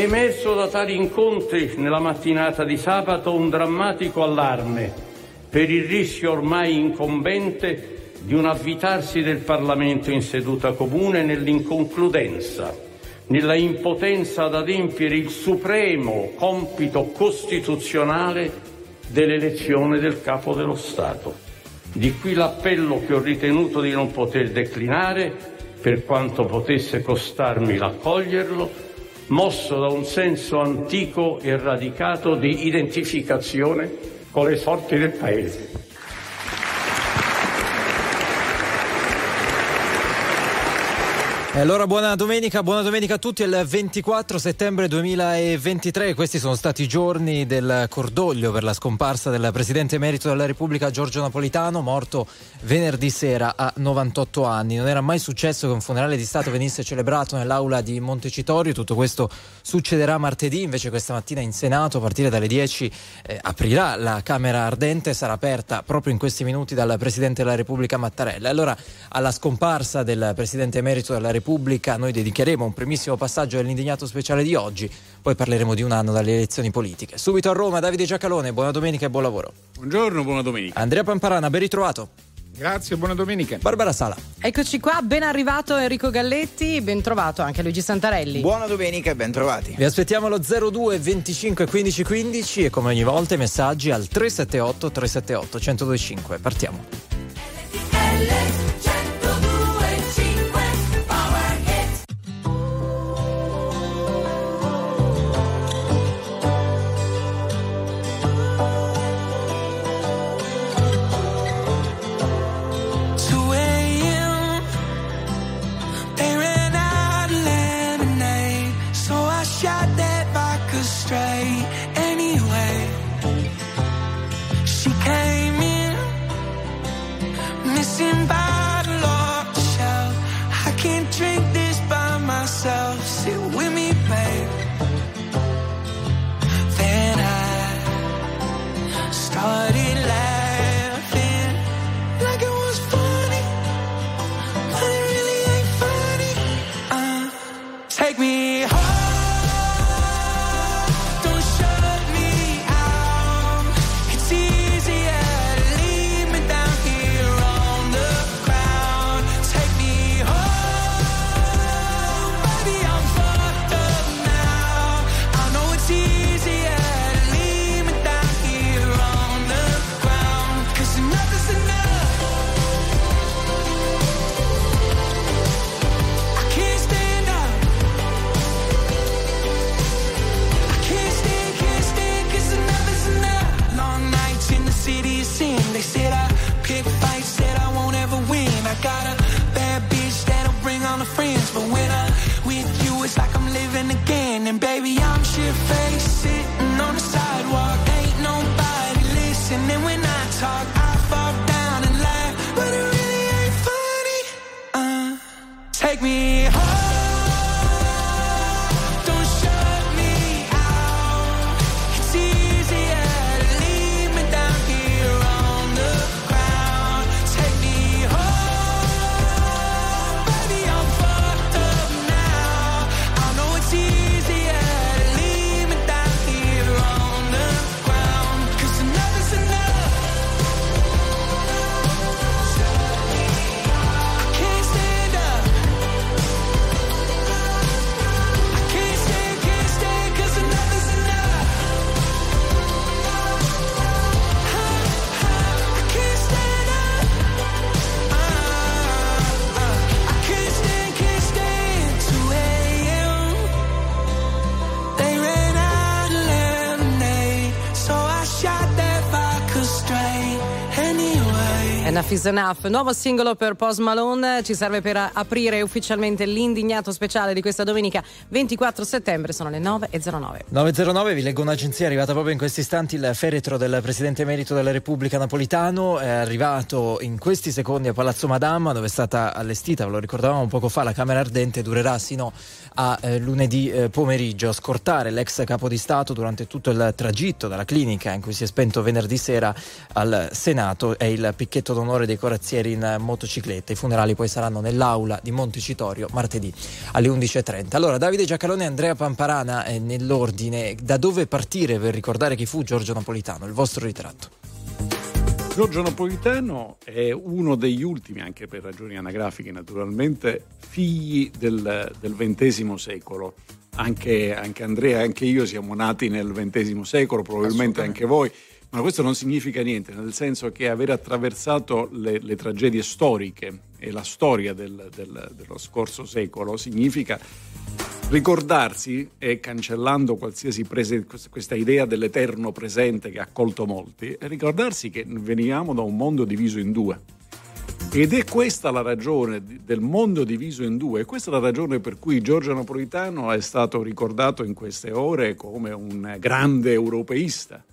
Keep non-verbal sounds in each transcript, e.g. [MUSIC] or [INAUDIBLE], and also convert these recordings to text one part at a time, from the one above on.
È emerso da tali incontri nella mattinata di sabato un drammatico allarme per il rischio ormai incombente di un avvitarsi del Parlamento in seduta comune nell'inconcludenza, nella impotenza ad adempiere il supremo compito costituzionale dell'elezione del Capo dello Stato. Di qui l'appello che ho ritenuto di non poter declinare, per quanto potesse costarmi l'accoglierlo, mosso da un senso antico e radicato di identificazione con le sorti del Paese. E allora buona domenica, buona domenica a tutti, il 24 settembre 2023, questi sono stati i giorni del cordoglio per la scomparsa del Presidente Emerito della Repubblica Giorgio Napolitano, morto venerdì sera a 98 anni. Non era mai successo che un funerale di Stato venisse celebrato nell'aula di Montecitorio, tutto questo succederà martedì, invece questa mattina in Senato a partire dalle 10 eh, aprirà la Camera Ardente, sarà aperta proprio in questi minuti dal Presidente della Repubblica Mattarella. Allora alla scomparsa del Presidente Emerito della Repubblica Repubblica noi dedicheremo un primissimo passaggio dell'indignato speciale di oggi, poi parleremo di un anno dalle elezioni politiche. Subito a Roma, Davide Giacalone, buona domenica e buon lavoro. Buongiorno, buona domenica. Andrea Pamparana, ben ritrovato. Grazie, buona domenica. Barbara Sala. Eccoci qua, ben arrivato Enrico Galletti, ben trovato anche Luigi Santarelli. Buona domenica e ben trovati. Vi aspettiamo allo 02 25 15 15 e come ogni volta i messaggi al 378 378 1025. Partiamo. me. Is Enough, nuovo singolo per Post Malone, ci serve per aprire ufficialmente l'indignato speciale di questa domenica 24 settembre, sono le 9.09. 9.09, vi leggo un'agenzia arrivata proprio in questi istanti, il feretro del Presidente Emerito della Repubblica Napolitano. È arrivato in questi secondi a Palazzo Madama dove è stata allestita, ve lo ricordavamo poco fa, la Camera Ardente. Durerà sino a eh, lunedì eh, pomeriggio. A scortare l'ex capo di Stato durante tutto il tragitto dalla clinica in cui si è spento venerdì sera al Senato è il picchetto d'onore dei corazzieri in motocicletta. I funerali poi saranno nell'aula di Montecitorio martedì alle 11.30. Allora, Davide Giacalone e Andrea Pamparana eh, nell'ordine. Da dove partire per ricordare chi fu Giorgio Napolitano? Il vostro ritratto. Giorgio Napolitano è uno degli ultimi, anche per ragioni anagrafiche naturalmente, figli del, del XX secolo. Anche, anche, Andrea anche io siamo nati nel XX secolo, probabilmente anche voi, ma questo non significa niente, nel senso che aver attraversato le, le tragedie storiche e la storia del, del, dello scorso secolo significa ricordarsi e cancellando qualsiasi prese, questa idea dell'eterno presente che ha colto molti, ricordarsi che veniamo da un mondo diviso in due. Ed è questa la ragione del mondo diviso in due, questa è la ragione per cui Giorgio Napolitano è stato ricordato in queste ore come un grande europeista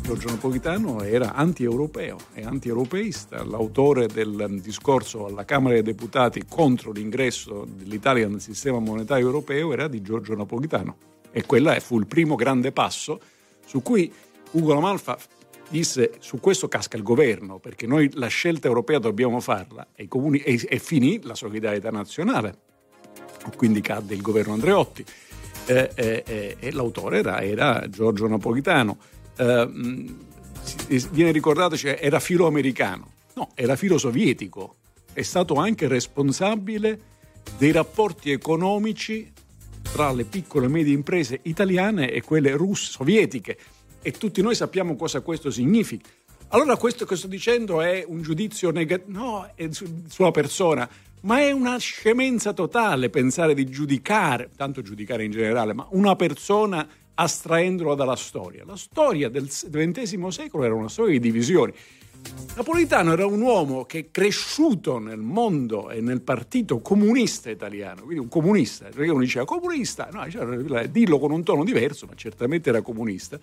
Giorgio Napolitano era anti-europeo e anti-europeista, l'autore del discorso alla Camera dei Deputati contro l'ingresso dell'Italia nel sistema monetario europeo era di Giorgio Napolitano. E quello fu il primo grande passo su cui Ugo Lamalfa disse su questo casca il governo perché noi la scelta europea dobbiamo farla. E, comuni, e, e finì la solidarietà nazionale, quindi cadde il governo Andreotti. Eh, eh, eh, e l'autore era, era Giorgio Napolitano eh, viene ricordato cioè, era filo americano. No, era filo sovietico. È stato anche responsabile dei rapporti economici tra le piccole e medie imprese italiane e quelle russe, sovietiche. E tutti noi sappiamo cosa questo significa. Allora questo che sto dicendo è un giudizio negativo, no, su, sulla persona, ma è una scemenza totale pensare di giudicare, tanto giudicare in generale, ma una persona astraendolo dalla storia. La storia del XX secolo era una storia di divisioni. Napolitano era un uomo che è cresciuto nel mondo e nel partito comunista italiano, quindi un comunista, perché uno diceva comunista, no, cioè, dillo con un tono diverso, ma certamente era comunista.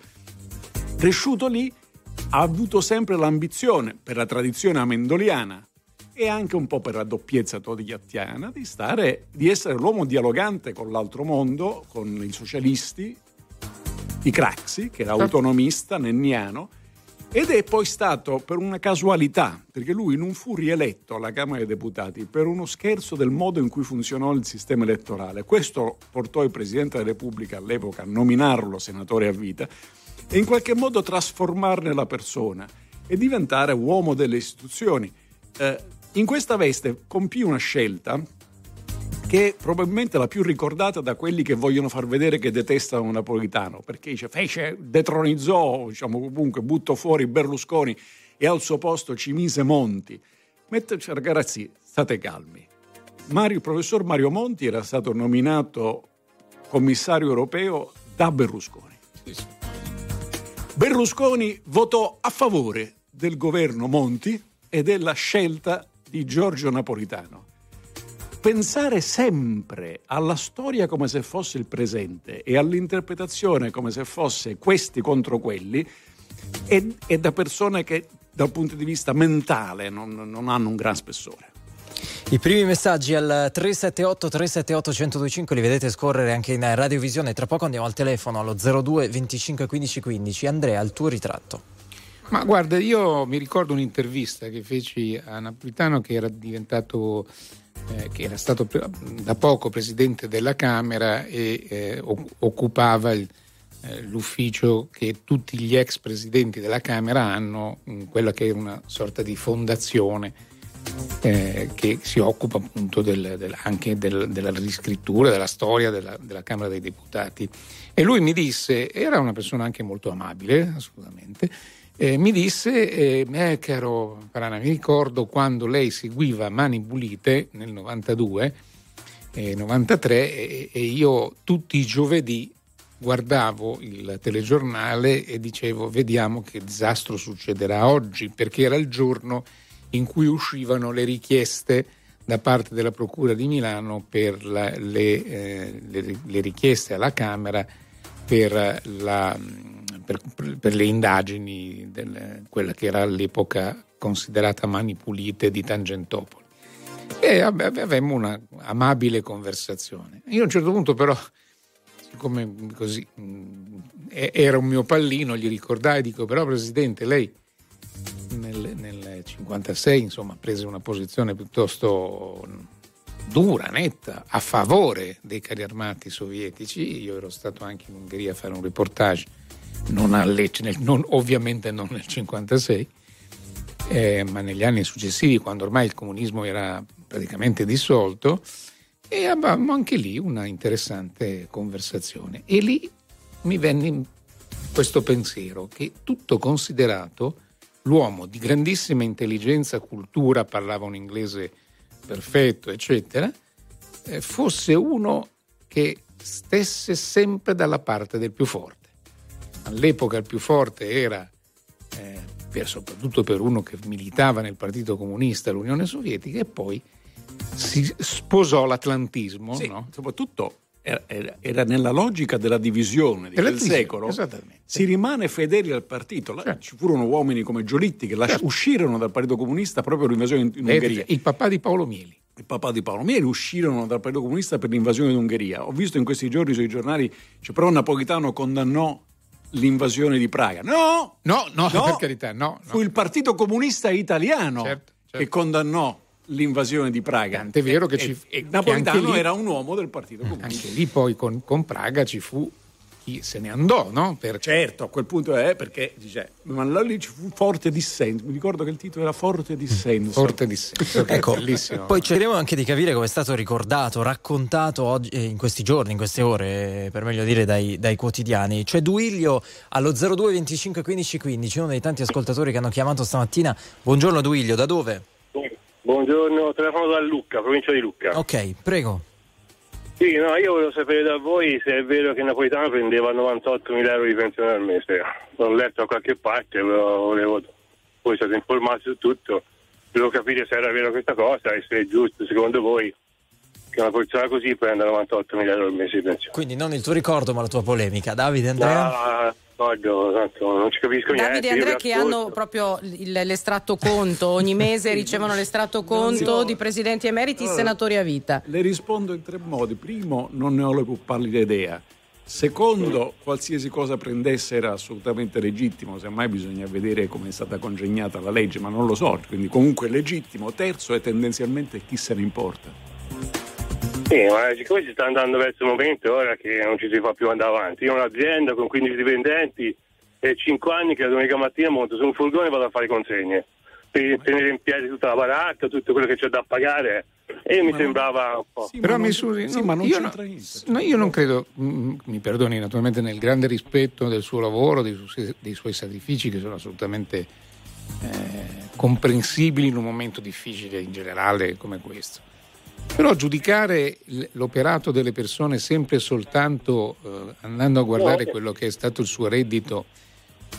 Cresciuto lì, ha avuto sempre l'ambizione, per la tradizione amendoliana e anche un po' per la doppiezza togliattiana, di, stare, di essere l'uomo dialogante con l'altro mondo, con i socialisti, di Craxi, che era autonomista nenniano, ed è poi stato per una casualità, perché lui non fu rieletto alla Camera dei Deputati per uno scherzo del modo in cui funzionò il sistema elettorale. Questo portò il Presidente della Repubblica all'epoca a nominarlo senatore a vita e in qualche modo trasformarne la persona e diventare uomo delle istituzioni. Eh, in questa veste compì una scelta che è probabilmente la più ricordata da quelli che vogliono far vedere che detestano Napolitano, perché dice, fece, detronizzò, diciamo comunque, buttò fuori Berlusconi e al suo posto ci mise Monti. Mette, cioè, ragazzi, state calmi. Mario, il professor Mario Monti era stato nominato commissario europeo da Berlusconi. Berlusconi votò a favore del governo Monti e della scelta di Giorgio Napolitano pensare sempre alla storia come se fosse il presente e all'interpretazione come se fosse questi contro quelli è, è da persone che dal punto di vista mentale non, non hanno un gran spessore. I primi messaggi al 378 378 1025 li vedete scorrere anche in radiovisione. Tra poco andiamo al telefono allo 02 25 15 15. Andrea, il tuo ritratto. Ma guarda, io mi ricordo un'intervista che feci a Napolitano che era diventato eh, che era stato da poco presidente della Camera e eh, occupava il, eh, l'ufficio che tutti gli ex presidenti della Camera hanno, quella che è una sorta di fondazione eh, che si occupa appunto del, del, anche del, della riscrittura, della storia della, della, Camera dei Deputati. E lui mi disse, era una persona anche molto amabile, assolutamente, eh, mi disse, eh, eh, caro Parana, mi ricordo quando lei seguiva Mani Pulite nel 92, eh, 93 e, e io tutti i giovedì guardavo il telegiornale e dicevo vediamo che disastro succederà oggi, perché era il giorno in cui uscivano le richieste da parte della Procura di Milano per la, le, eh, le, le, richieste alla Camera per la per, per le indagini di quella che era all'epoca considerata Mani Pulite di Tangentopoli. E avevamo una amabile conversazione. Io a un certo punto però, siccome così era un mio pallino, gli ricordai, dico però Presidente, lei nel, nel 56 insomma prese una posizione piuttosto dura, netta, a favore dei carri armati sovietici. Io ero stato anche in Ungheria a fare un reportage, non Lecce, nel, non, ovviamente non nel 56, eh, ma negli anni successivi, quando ormai il comunismo era praticamente dissolto, e avevamo anche lì una interessante conversazione. E lì mi venne questo pensiero che tutto considerato, l'uomo di grandissima intelligenza, cultura, parlava un inglese perfetto, eccetera, eh, fosse uno che stesse sempre dalla parte del più forte. All'epoca il più forte era, eh, per, soprattutto per uno che militava nel Partito Comunista, l'Unione Sovietica, e poi si sposò l'atlantismo. Sì, no? Soprattutto era, era, nella logica della divisione di quel secolo. Si rimane fedeli al partito. Certo. Ci furono uomini come Giolitti che certo. uscirono dal Partito Comunista proprio per l'invasione in, in Ungheria. Il papà di Paolo Mieli. Il papà di Paolo Mieli uscirono dal Partito Comunista per l'invasione in Ungheria. Ho visto in questi giorni sui giornali, cioè, però Napolitano condannò l'invasione di Praga. No! No, no, no per carità, no, no. Fu il Partito Comunista Italiano certo, certo. che condannò l'invasione di Praga. Tant'è vero che, ci, e, e Napolitano lì, era un uomo del Partito Comunista. Anche lì poi con, con Praga ci fu chi se ne andò, no? Per... Certo, a quel punto è perché dice, ma là lì ci fu forte dissenso. Mi ricordo che il titolo era Forte dissenso. Forte dissenso, ecco, bellissimo. Poi cercheremo anche di capire come è stato ricordato, raccontato oggi, eh, in questi giorni, in queste ore, per meglio dire, dai, dai quotidiani. Cioè Duiglio allo 02 25 15 15, uno dei tanti ascoltatori che hanno chiamato stamattina. Buongiorno Duiglio, da dove? Buongiorno, telefono da Lucca, provincia di Lucca. Ok, prego. Sì, no, io volevo sapere da voi se è vero che Napolitano prendeva 98 mila euro di pensione al mese. L'ho letto da qualche parte, però volevo, voi siete informati su tutto, volevo capire se era vero questa cosa e se è giusto secondo voi che una persona così prenda 98 mila euro al mese di pensione. Quindi non il tuo ricordo ma la tua polemica. Davide, Andrea? No, ricordo, esatto, non ci capisco Davide niente. Davide e Andrea che hanno proprio il, l'estratto conto, ogni mese ricevono l'estratto conto di presidenti emeriti allora, senatori a vita. Le rispondo in tre modi. Primo, non ne ho la più pallida idea. Secondo, qualsiasi cosa prendesse era assolutamente legittimo, semmai bisogna vedere come è stata congegnata la legge, ma non lo so, quindi comunque è legittimo. Terzo è tendenzialmente chi se ne importa. Sì, ma siccome si sta andando verso il momento ora che non ci si fa più andare avanti. Io ho un'azienda con 15 dipendenti e 5 anni che la domenica mattina monto su un furgone e vado a fare consegne per tenere in piedi tutta la baracca, tutto quello che c'è da pagare e mi sembrava un po'. Sì, Però mi misuri, sì, ma non io, no, no, io non credo, mm, mi perdoni naturalmente nel grande rispetto del suo lavoro, dei, su- dei suoi sacrifici che sono assolutamente eh, comprensibili in un momento difficile in generale come questo. Però giudicare l'operato delle persone sempre e soltanto eh, andando a guardare quello che è stato il suo reddito,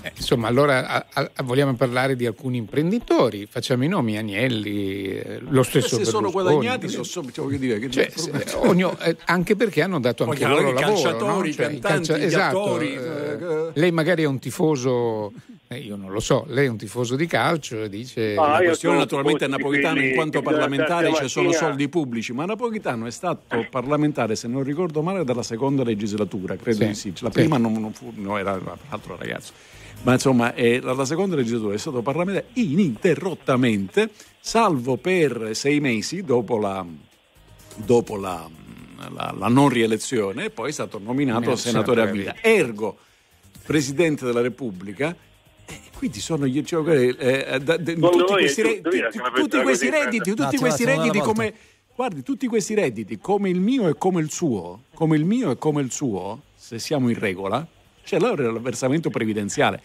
eh, insomma, allora a, a, vogliamo parlare di alcuni imprenditori, facciamo i nomi, Agnelli, eh, lo stesso Se sono guadagnati, so, so, cioè, dire, che cioè, ognuno, eh, anche perché hanno dato anche loro lavoro. Calciatori, no? cioè, cantanti, calcia- esatto, attori, eh, lei magari è un tifoso eh, io non lo so, lei è un tifoso di calcio e dice... Ah, la questione naturalmente è Napolitano in quanto parlamentare ci sono soldi pubblici, ma Napolitano è stato parlamentare, se non ricordo male, dalla seconda legislatura, credo sì, di sì. La prima sì. non, non, fu, no, era un altro ragazzo. Ma insomma, eh, la, la seconda legislatura è stato parlamentare ininterrottamente, salvo per sei mesi dopo la, dopo la, la, la non rielezione, e poi è stato nominato senatore a vita. Ergo, Presidente della Repubblica, quindi sono io, cioè, eh, eh, da, de, tutti, questi, re, tutti questi redditi, tutti questi redditi come guardi, tutti questi redditi come il mio e come il suo, come il mio e come il suo, se siamo in regola, c'è allora il versamento previdenziale.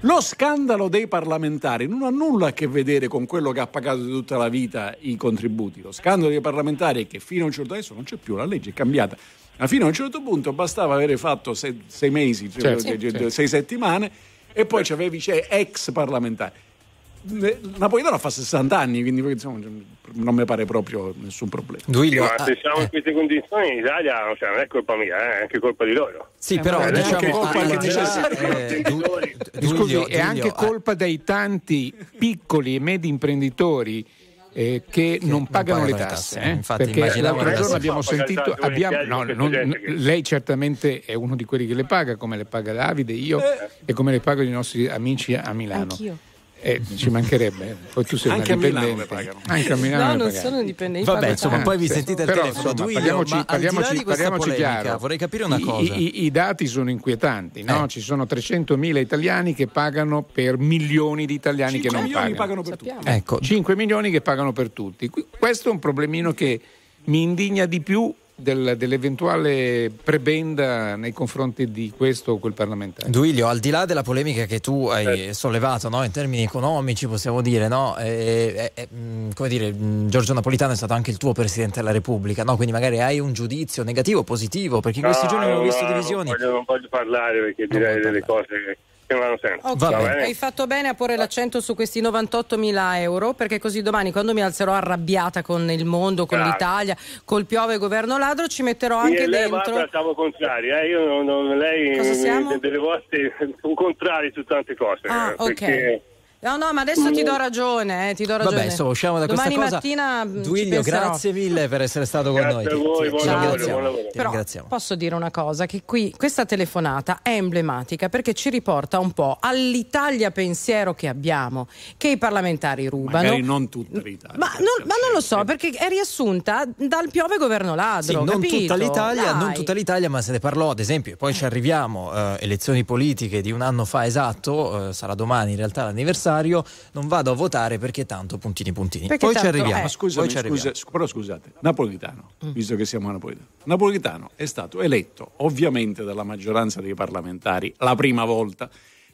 Lo scandalo dei parlamentari non ha nulla a che vedere con quello che ha pagato di tutta la vita i contributi. Lo scandalo dei parlamentari è che fino a un certo punto non c'è più, la legge è cambiata. Ma fino a un certo punto bastava avere fatto sei, sei mesi, certo, cioè, certo. sei settimane e poi c'avevi cioè, ex parlamentari. Napolitano fa 60 anni, quindi insomma, non mi pare proprio nessun problema. Duilio, sì, ma se siamo in queste condizioni in Italia cioè, non è colpa mia, è anche colpa di loro. Sì, eh, però diciamo, è anche colpa che dice eh, Scusi, è anche colpa dei tanti piccoli e medi imprenditori eh, che sì, non pagano non le tasse. tasse eh? Perché l'altro giorno abbiamo sentito, abbiamo, no, non, lei certamente è uno di quelli che le paga, come le paga Davide, io eh. e come le pago i nostri amici a Milano. Anch'io. Eh, ci mancherebbe, poi tu sei Anche a una Milano dipendente. le pagano. Anche a Milano No, non pagano. sono indipendenti. Vabbè, insomma, tanto. poi vi sentite il Però, telefono. insomma, Duilio, parliamoci- ma al di là parliamoci- parliamoci polemica, chiaro. vorrei capire una I- cosa. I, i dati sono inquietanti, no? Eh. Ci sono 300.000 italiani che pagano per milioni di italiani che 5 non milioni pagano. pagano per Sappiamo. tutti. Ecco, 5 milioni che pagano per tutti. Questo è un problemino che mi indigna di più del- dell'eventuale prebenda nei confronti di questo o quel parlamentare. Duilio, al di là della polemica che tu hai sollevato no, in termini economici, possiamo dire, no, eh, eh, mh, come dire, mh, Giorgio Napolitano è stato anche il tuo Presidente della Repubblica, no? quindi magari hai un giudizio negativo o positivo, perché in questi No, giorni abbiamo visto divisioni. Non voglio, non voglio parlare perché Non direi delle parlare. cose che, che non hanno senso. Ok, Va bene. hai fatto bene a porre l'accento su questi 98.000 euro perché così domani quando mi alzerò arrabbiata con il mondo, con Grazie. l'Italia, col piove governo ladro, ci metterò Io anche e lei dentro. guarda, siamo contrari, eh? io non, non- lei Cosa siamo? delle volte sono contrari su tante cose. Ah, perché- ok. No, no, ma adesso ti do ragione, eh, ti do ragione. Vabbè, insomma, usciamo da questa Domani cosa. mattina mh, ci Duilio, grazie mille per essere stato con Grazie noi. a voi, Ti- buon ti lavoro, ringraziamo. buon lavoro. Però posso dire una cosa, che qui questa telefonata è emblematica perché ci riporta un po' all'Italia pensiero che abbiamo, che i parlamentari rubano. Magari non tutta l'Italia. Ma non, ma non lo so, perché è riassunta dal piove governo Sì, ladro. non capito? tutta, l'Italia, non tutta l'Italia, ma se ne parlò ad esempio, e poi ci arriviamo, eh, elezioni politiche di un anno fa esatto, eh, sarà domani in realtà l'anniversario, non vado a votare perché tanto puntini puntini. Perché poi ci tanto, arriviamo. eh. Ma scusami, poi ci arriviamo. scusa, scu- però scusate, Napolitano, visto che siamo a Napolitano, Napolitano è stato eletto ovviamente dalla maggioranza dei parlamentari la prima volta,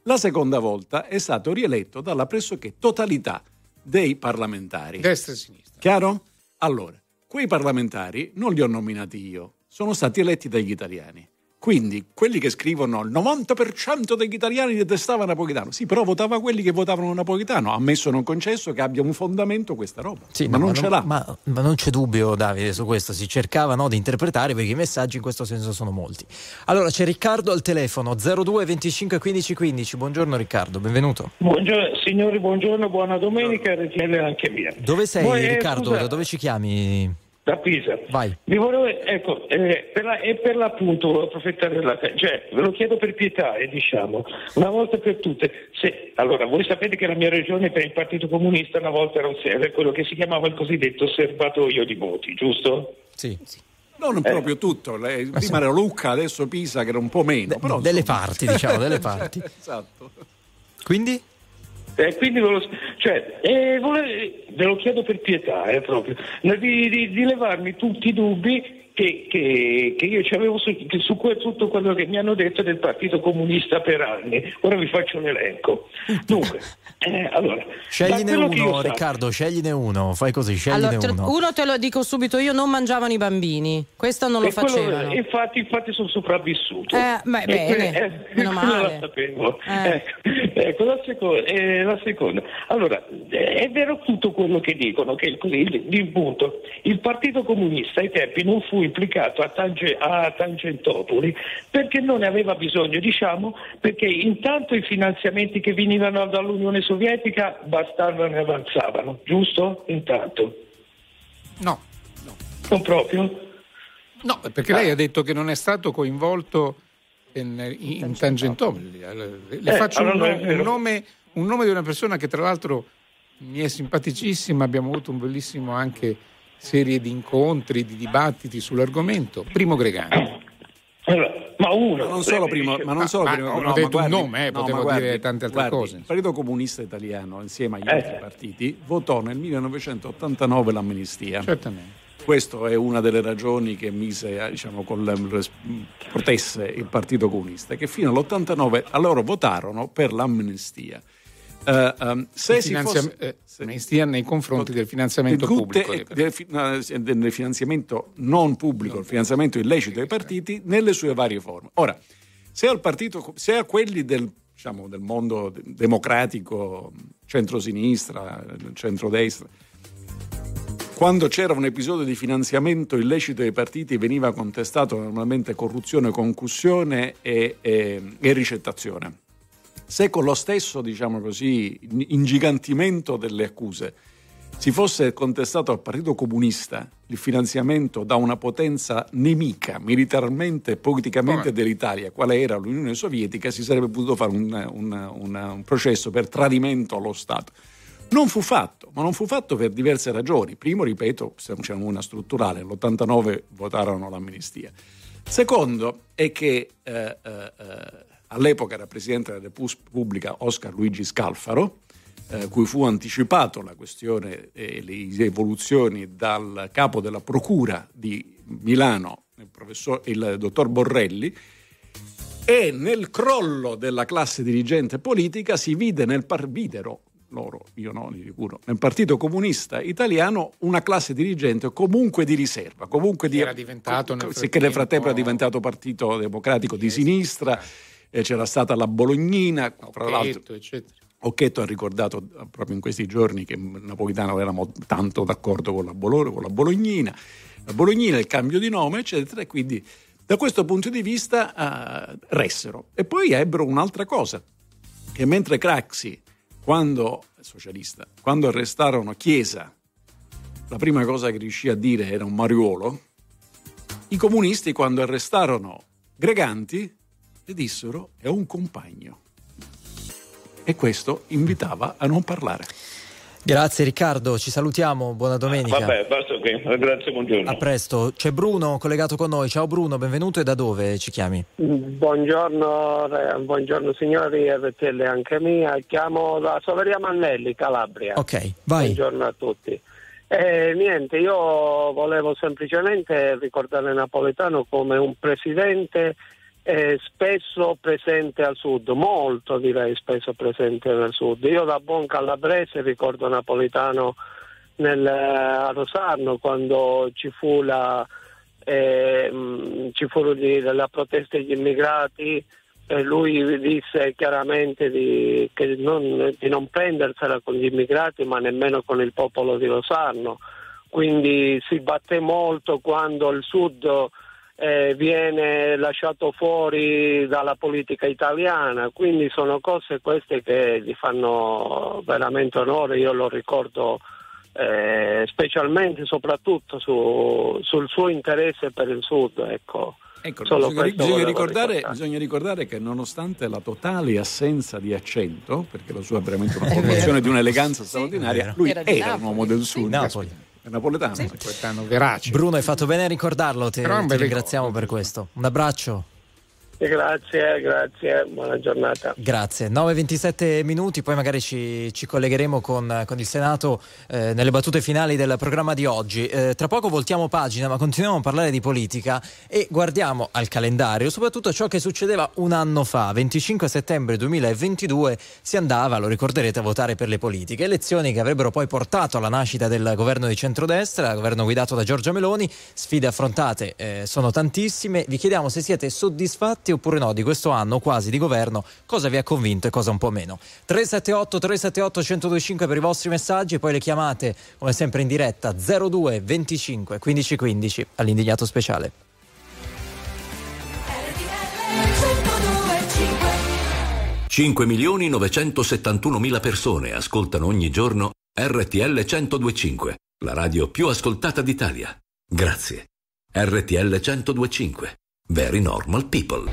la seconda volta è stato rieletto dalla pressoché totalità dei parlamentari. Destra e sinistra. Chiaro? Allora, quei parlamentari non li ho nominati io, sono stati eletti dagli italiani. Quindi quelli che scrivono il 90% degli italiani detestava Napolitano, sì, però votava quelli che votavano Napolitano, ammesso non concesso che abbia un fondamento questa roba. Sì, ma no, non ce l'ha. Ma, ma non c'è dubbio, Davide, su questo. Si cercava no, di interpretare perché i messaggi in questo senso sono molti. Allora, c'è Riccardo al telefono 02 25 15 15. Buongiorno Riccardo, benvenuto. Buongiorno, signori, buongiorno, buona domenica, RTL anche mia. Dove sei, Poi, eh, Riccardo? scusa, Da dove ci chiami? Da Pisa. Vai. Vi volevo, ecco, eh, per la- e per l'appunto volevo approfittare della cioè, ve lo chiedo per pietà, eh, diciamo, una volta per tutte. Se, allora, voi sapete che la mia regione per il Partito Comunista una volta era, un, era quello che si chiamava il cosiddetto serbatoio di voti, giusto? Sì. Non proprio tutto, lei- prima era Lucca, adesso Pisa che era un po' meno. De- però, delle insomma. parti, diciamo, delle [LAUGHS] parti. esatto. Quindi? Eh, quindi ve lo, cioè, eh, vole- ve lo chiedo per pietà, eh, proprio, di, di- di levarmi tutti i dubbi che, che- che io ci avevo su, che su que- tutto quello che mi hanno detto del Partito Comunista per anni. Ora vi faccio un elenco. Dunque, [LAUGHS] eh, allora, Scegliene quello uno, Riccardo, scegliene uno. Fai così, scegliene Allora, te- uno. uno te lo dico subito, io non mangiavano i bambini, questo non lo E quello- facevano. infatti, infatti sono sopravvissuto. Eh, beh, E bene, eh, meno [LAUGHS] quello male. La sapevo. Eh. Ecco, ecco, la, seconda, eh, la seconda. Allora, eh, è vero tutto quello che dicono, che così, il, il punto. Il Partito Comunista ai tempi non fu implicato a, Tange- a Tangentopoli perché non ne aveva bisogno, diciamo, perché intanto i finanziamenti che venivano dall'Unione Sovietica bastavano e avanzavano, giusto? Intanto. No, Non proprio? no, perché lei ha detto che non è stato coinvolto in, in Tangentopoli. Le Eh, faccio un, allora no- un vero. nome, un nome di una persona che tra l'altro mi è simpaticissima, abbiamo avuto un bellissimo anche serie di incontri, di dibattiti sull'argomento. Primo Gregani. Allora, ma uno. Ma non solo prima, dice- ma non Ma- solo ma prima ho no, ma detto un guardi- nome, eh, no, potevo ma dire tante altre guardi, cose. Il Partito Comunista Italiano, insieme agli Eh. altri partiti, votò nel 1989 l'amnistia. Certamente. Questa è una delle ragioni che mise, eh, diciamo, con le- protesse il Partito Comunista, che fino all'89 a loro votarono per l'amnistia. Eh, ehm, se Il si finanzia- fosse- eh, se- nei confronti del finanziamento pubblico. eh, del, fi- del finanziamento non pubblico, il finanziamento illecito ai partiti nelle sue varie forme. Ora, se al partito, se a quelli del, diciamo, del mondo de- democratico, centrosinistra, centrodestra, quando c'era un episodio di finanziamento illecito ai partiti veniva contestato normalmente corruzione, concussione e, e- e ricettazione. Se con lo stesso, diciamo così, ingigantimento delle accuse si fosse contestato al Partito Comunista il finanziamento da una potenza nemica militarmente e politicamente Come? dell'Italia, quale era l'Unione Sovietica, si sarebbe potuto fare un, un, un, un processo per tradimento allo Stato. Non fu fatto, ma non fu fatto per diverse ragioni. Primo, ripeto, c'è una strutturale, nell'89 votarono l'amnistia. Secondo è che eh, eh, eh, all'epoca era Presidente della Repubblica Oscar Luigi Scalfaro, eh, cui fu anticipato la questione e le evoluzioni dal capo della Procura di Milano, il, il dottor Borrelli, e nel crollo della classe dirigente politica si vide nel par- videro loro, io no, di sicuro, nel Partito Comunista Italiano una classe dirigente comunque di riserva, comunque di... Era diventato nel frattempo... Che nel frattempo era diventato Partito Democratico di sinistra, eh, c'era stata la Bolognina, fra l'altro... Eccetera. Occhetto ha ricordato eh, proprio in questi giorni che Napolitano eravamo tanto d'accordo con la, Bologna, con la Bolognina, la Bolognina, il cambio di nome, eccetera, e quindi da questo punto di vista uh, ressero. E poi ebbero un'altra cosa, che mentre Craxi, quando, socialista, quando arrestarono Chiesa, la prima cosa che riuscì a dire era un mariuolo, i comunisti quando arrestarono Greganti le dissero è un compagno e questo invitava a non parlare. Grazie Riccardo, ci salutiamo, buona domenica. Vabbè, basta qui, grazie, buongiorno. A presto, c'è Bruno collegato con noi, ciao Bruno, benvenuto e da dove ci chiami? Buongiorno, buongiorno signori, RTL anche mia, chiamo da Soveria Mannelli, Calabria. Ok, vai. Buongiorno a tutti. Eh, niente, io volevo semplicemente ricordare Napoletano come un presidente è spesso presente al sud, molto direi spesso presente nel sud. Io da buon calabrese ricordo Napolitano nel, a Rosarno quando ci fu la, eh, ci furono la protesta degli immigrati e lui disse chiaramente di, non, di non prendersela con gli immigrati ma nemmeno con il popolo di Rosarno. Quindi si batté molto quando il sud eh, viene lasciato fuori dalla politica italiana, quindi sono cose queste che gli fanno veramente onore, io lo ricordo eh, specialmente soprattutto su, sul suo interesse per il Sud. Ecco. Ecco, bisogna, bisogna, ricordare, bisogna, ricordare, che nonostante la totale assenza di accento, perché la sua è veramente una formazione di un'eleganza straordinaria, lui era, era un uomo del Sud. Napoli. È napoletano. Sì. Napoletano verace. Bruno, hai fatto bene a ricordarlo, ti, ti ringraziamo per questo. Un abbraccio. Grazie, grazie, buona giornata. Grazie. 9.27 minuti, poi magari ci, ci collegheremo con, con, il Senato eh, nelle battute finali del programma di oggi. Eh, tra poco voltiamo pagina, ma continuiamo a parlare di politica e guardiamo al calendario, soprattutto ciò che succedeva un anno fa, 25 settembre 2022, si andava, lo ricorderete, a votare per le politiche. Elezioni che avrebbero poi portato alla nascita del governo di centrodestra, governo guidato da Giorgia Meloni. Sfide affrontate eh, sono tantissime. Vi chiediamo se siete soddisfatti oppure no di questo anno quasi di governo, cosa vi ha convinto e cosa un po' meno. 378 378 1025 per i vostri messaggi e poi le chiamate come sempre in diretta 02 25 15 15 all'indignato speciale. 5 milioni 971 mila persone ascoltano ogni giorno RTL 1025, la radio più ascoltata d'Italia. Grazie. RTL 1025. Very Normal People.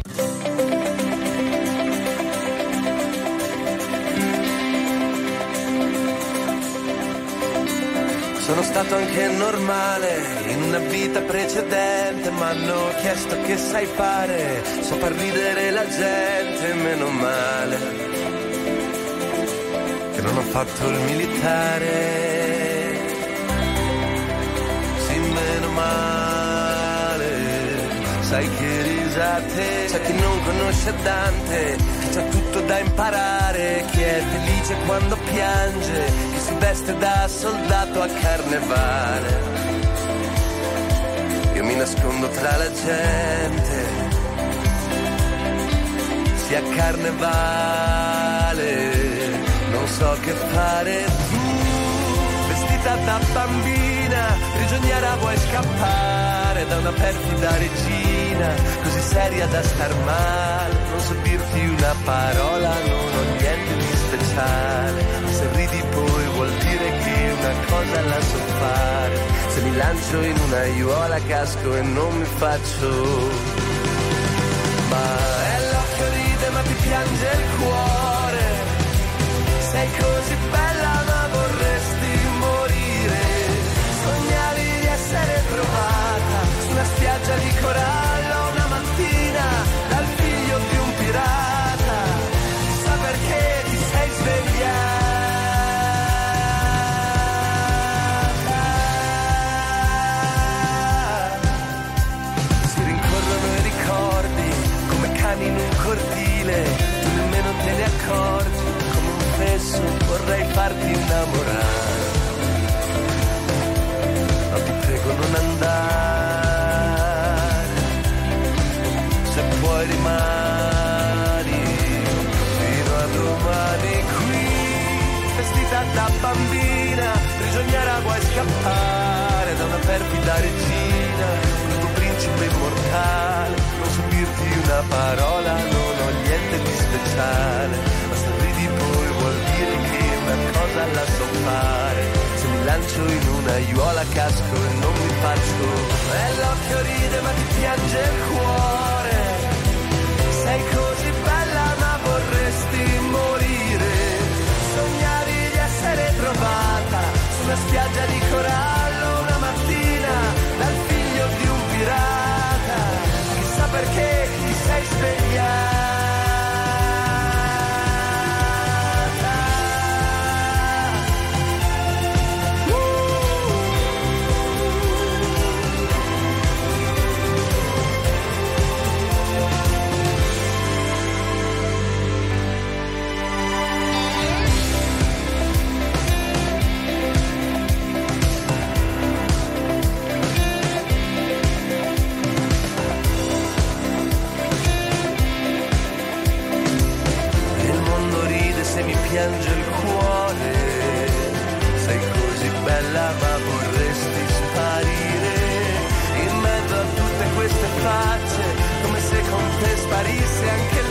Sono stato anche normale in una vita precedente, ma hanno chiesto che sai fare, so far ridere la gente, meno male, che non ho fatto il militare, sì meno male. Sai che risate C'è chi non conosce Dante, c'ha tutto da imparare Chi è felice quando piange, chi si veste da soldato a carnevale. Io mi nascondo tra la gente Sia carnevale Non so che fare tu Vestita da bambina Prigioniera vuoi scappare Da una perfida regina mattina, così seria da star male. Non so dirti una parola, non ho niente di speciale. Se ridi poi vuol dire che una cosa la so fare. Se mi lancio in una aiuola casco e non mi faccio. Ma è l'occhio ride ma ti piange il cuore. Sei così bella essere trovata su una spiaggia di corallo una mattina dal figlio di un pirata. Chissà perché ti sei svegliata. Si rincorrono i ricordi come cani in un cortile, tu nemmeno te ne accorgi, come un fesso vorrei farti innamorare. Prego non andare, se puoi rimani fino a domani qui, vestita da bambina, prigioniera vuoi scappare da una perfida regina, un tuo principe immortale, non so dirti una parola, lancio in una aiuola casco e non mi faccio, e l'occhio ride ma ti piange il cuore, sei così bella ma vorresti morire, sognavi di essere trovata su una spiaggia di corallo una mattina dal figlio di un pirata, chissà perché ti sei svegliata. Piange il cuore. Sei così bella ma vorresti sparire. In mezzo a tutte queste facce, come se con te sparisse anche il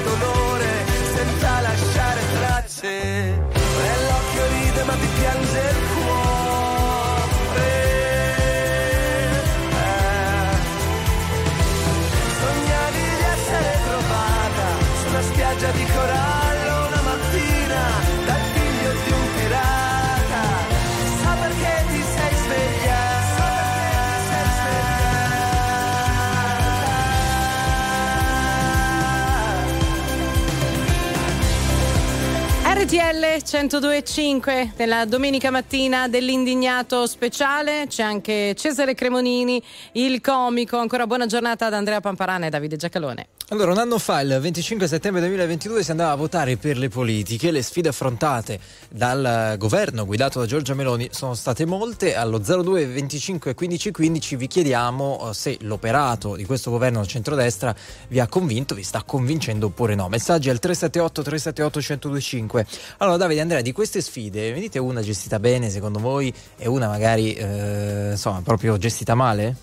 RTL 102.5 della domenica mattina dell'indignato speciale c'è anche Cesare Cremonini, il comico. Ancora buona giornata ad Andrea Pamparana e Davide Giacalone. Allora, un anno fa, il 25 settembre 2022, si andava a votare per le politiche. Le sfide affrontate dal governo guidato da Giorgia Meloni sono state molte. Allo 02 25 15 15 vi chiediamo eh, se l'operato di questo governo centrodestra vi ha convinto, vi sta convincendo oppure no. Messaggi al 378 378 1025. Allora, Davide Andrea, di queste sfide, ne dite una gestita bene secondo voi e una magari, eh, insomma, proprio gestita male?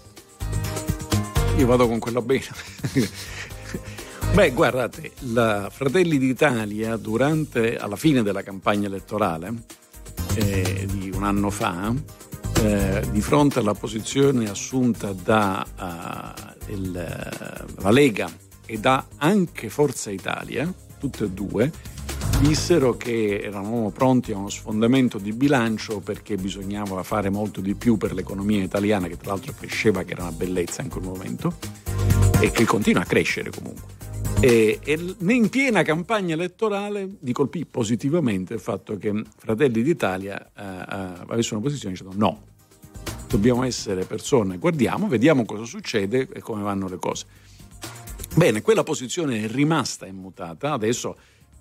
Io vado con quella bene. Beh, guardate, la Fratelli d'Italia durante, alla fine della campagna elettorale eh, di un anno fa, eh, di fronte alla posizione assunta da uh, il, la Lega e da anche Forza Italia, tutte e due, dissero che erano pronti a uno sfondamento di bilancio perché bisognava fare molto di più per l'economia italiana, che tra l'altro cresceva, che era una bellezza in quel momento, e che continua a crescere comunque. E, e in piena campagna elettorale mi colpì positivamente il fatto che Fratelli d'Italia eh, eh, avesse una posizione dicendo no, dobbiamo essere persone, guardiamo, vediamo cosa succede e come vanno le cose. Bene, quella posizione è rimasta immutata, adesso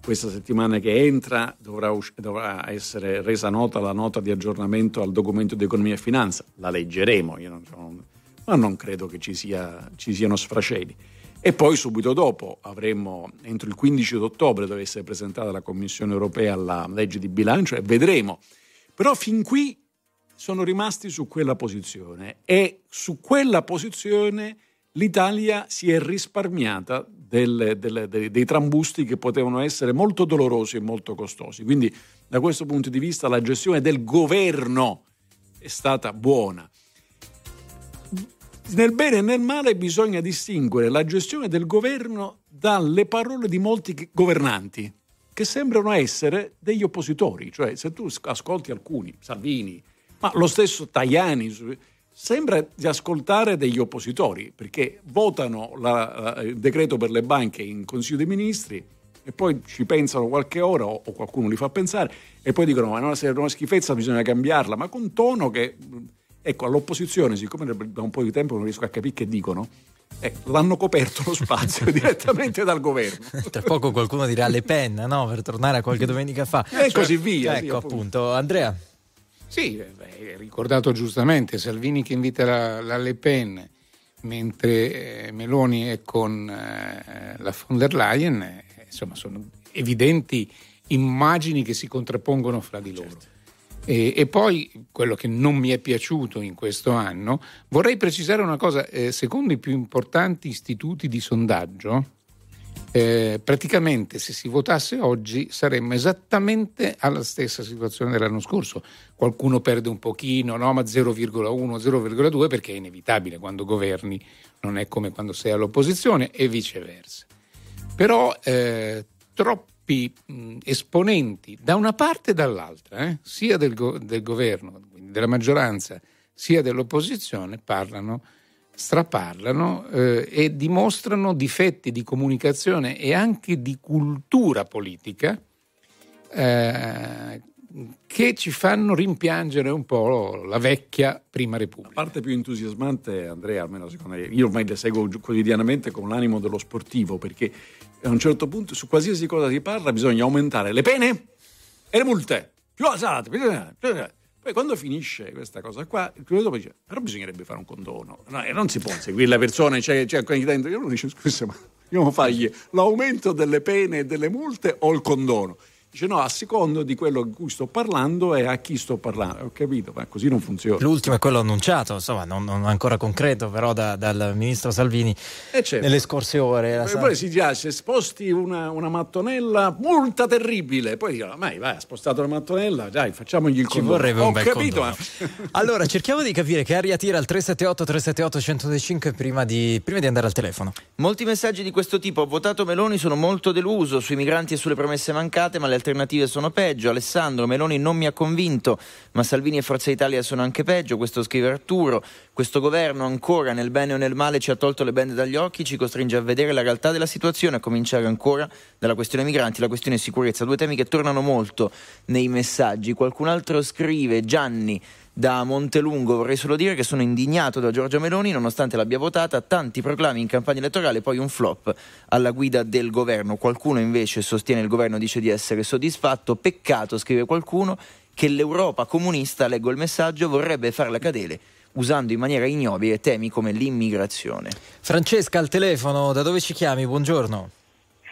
questa settimana che entra dovrà, usci- dovrà, essere resa nota la nota di aggiornamento al documento di economia e finanza, la leggeremo, non sono, ma non credo che ci, sia, ci siano sfraceli. E poi subito dopo avremo, entro il 15 ottobre deve essere presentata alla Commissione europea la legge di bilancio e vedremo. Però fin qui sono rimasti su quella posizione e su quella posizione l'Italia si è risparmiata delle, delle, dei, dei trambusti che potevano essere molto dolorosi e molto costosi. Quindi da questo punto di vista la gestione del governo è stata buona. Nel bene e nel male bisogna distinguere la gestione del governo dalle parole di molti governanti che sembrano essere degli oppositori, cioè se tu ascolti alcuni, Salvini, ma lo stesso Tajani, sembra di ascoltare degli oppositori perché votano la, il decreto per le banche in Consiglio dei Ministri e poi ci pensano qualche ora o, o qualcuno li fa pensare e poi dicono ma no, se è una schifezza bisogna cambiarla, ma con tono che ecco all'opposizione, siccome da un po' di tempo non riesco a capire che dicono, eh, l'hanno coperto lo spazio [LAUGHS] direttamente dal governo. Tra poco qualcuno dirà Le Pen, no? Per tornare a qualche domenica fa. E così via. Ecco sì, appunto. Andrea. Sì, hai ricordato giustamente Salvini che invita la, la Le Pen mentre eh, Meloni è con eh, la von der Leyen, eh, insomma sono evidenti immagini che si contrappongono fra di loro. Certo. E, e, poi quello che non mi è piaciuto in questo anno, vorrei precisare una cosa, eh, secondo i più importanti istituti di sondaggio, eh, praticamente se si votasse oggi saremmo esattamente alla stessa situazione dell'anno scorso. Qualcuno perde un pochino, no? ma 0,1, 0,2 perché è inevitabile quando governi, non è come quando sei all'opposizione e viceversa. Però eh, troppi mh, esponenti da una parte e dall'altra, eh, sia del, go- del governo, della maggioranza, sia dell'opposizione, parlano straparlano eh, e dimostrano difetti di comunicazione e anche di cultura politica eh, che ci fanno rimpiangere un po' la vecchia Prima Repubblica. La parte più entusiasmante, Andrea, almeno secondo me, io ormai le seguo quotidianamente con l'animo dello sportivo, perché a un certo punto su qualsiasi cosa si parla bisogna aumentare le pene e le multe. Più alzate, poi quando finisce questa cosa qua, il dopo dice, però bisognerebbe fare un condono. No, e non si può seguire la persona, c'è, c'è qui dentro, io non dice, scusa, ma dobbiamo fargli l'aumento delle pene e delle multe o il condono? Dice no, a secondo di quello di cui sto parlando e a chi sto parlando. Ho capito, ma così non funziona. L'ultimo è quello annunciato, insomma, non, non ancora concreto, però da, dal ministro Salvini certo. nelle scorse ore. E poi si dice, se sposti una, una, mattonella, multa terribile. Poi dicono, ma vai, ha spostato la mattonella, dai, facciamogli il Ci condono. vorrebbe un Ho bel capito, ma... [LAUGHS] allora, cerchiamo di capire che aria tira al 378 378 105 prima di, prima di andare al telefono. Molti messaggi di questo tipo. Ho votato Meloni, sono molto deluso sui migranti e sulle promesse mancate, ma le alternative sono peggio. Alessandro Meloni non mi ha convinto, ma Salvini e Forza Italia sono anche peggio. Questo scrive Arturo. Questo governo ancora nel bene o nel male ci ha tolto le bende dagli occhi, ci costringe a vedere la realtà della situazione, a cominciare ancora dalla questione migranti, la questione sicurezza. Due temi che tornano molto nei messaggi. Qualcun altro scrive Gianni da Montelungo vorrei solo dire che sono indignato da Giorgia Meloni nonostante l'abbia votata, tanti proclami in campagna elettorale, poi un flop alla guida del governo. Qualcuno invece sostiene il governo dice di essere soddisfatto, peccato, scrive qualcuno, che l'Europa comunista, leggo il messaggio, vorrebbe farla cadere usando in maniera ignobile temi come l'immigrazione. Francesca al telefono, da dove ci chiami? Buongiorno.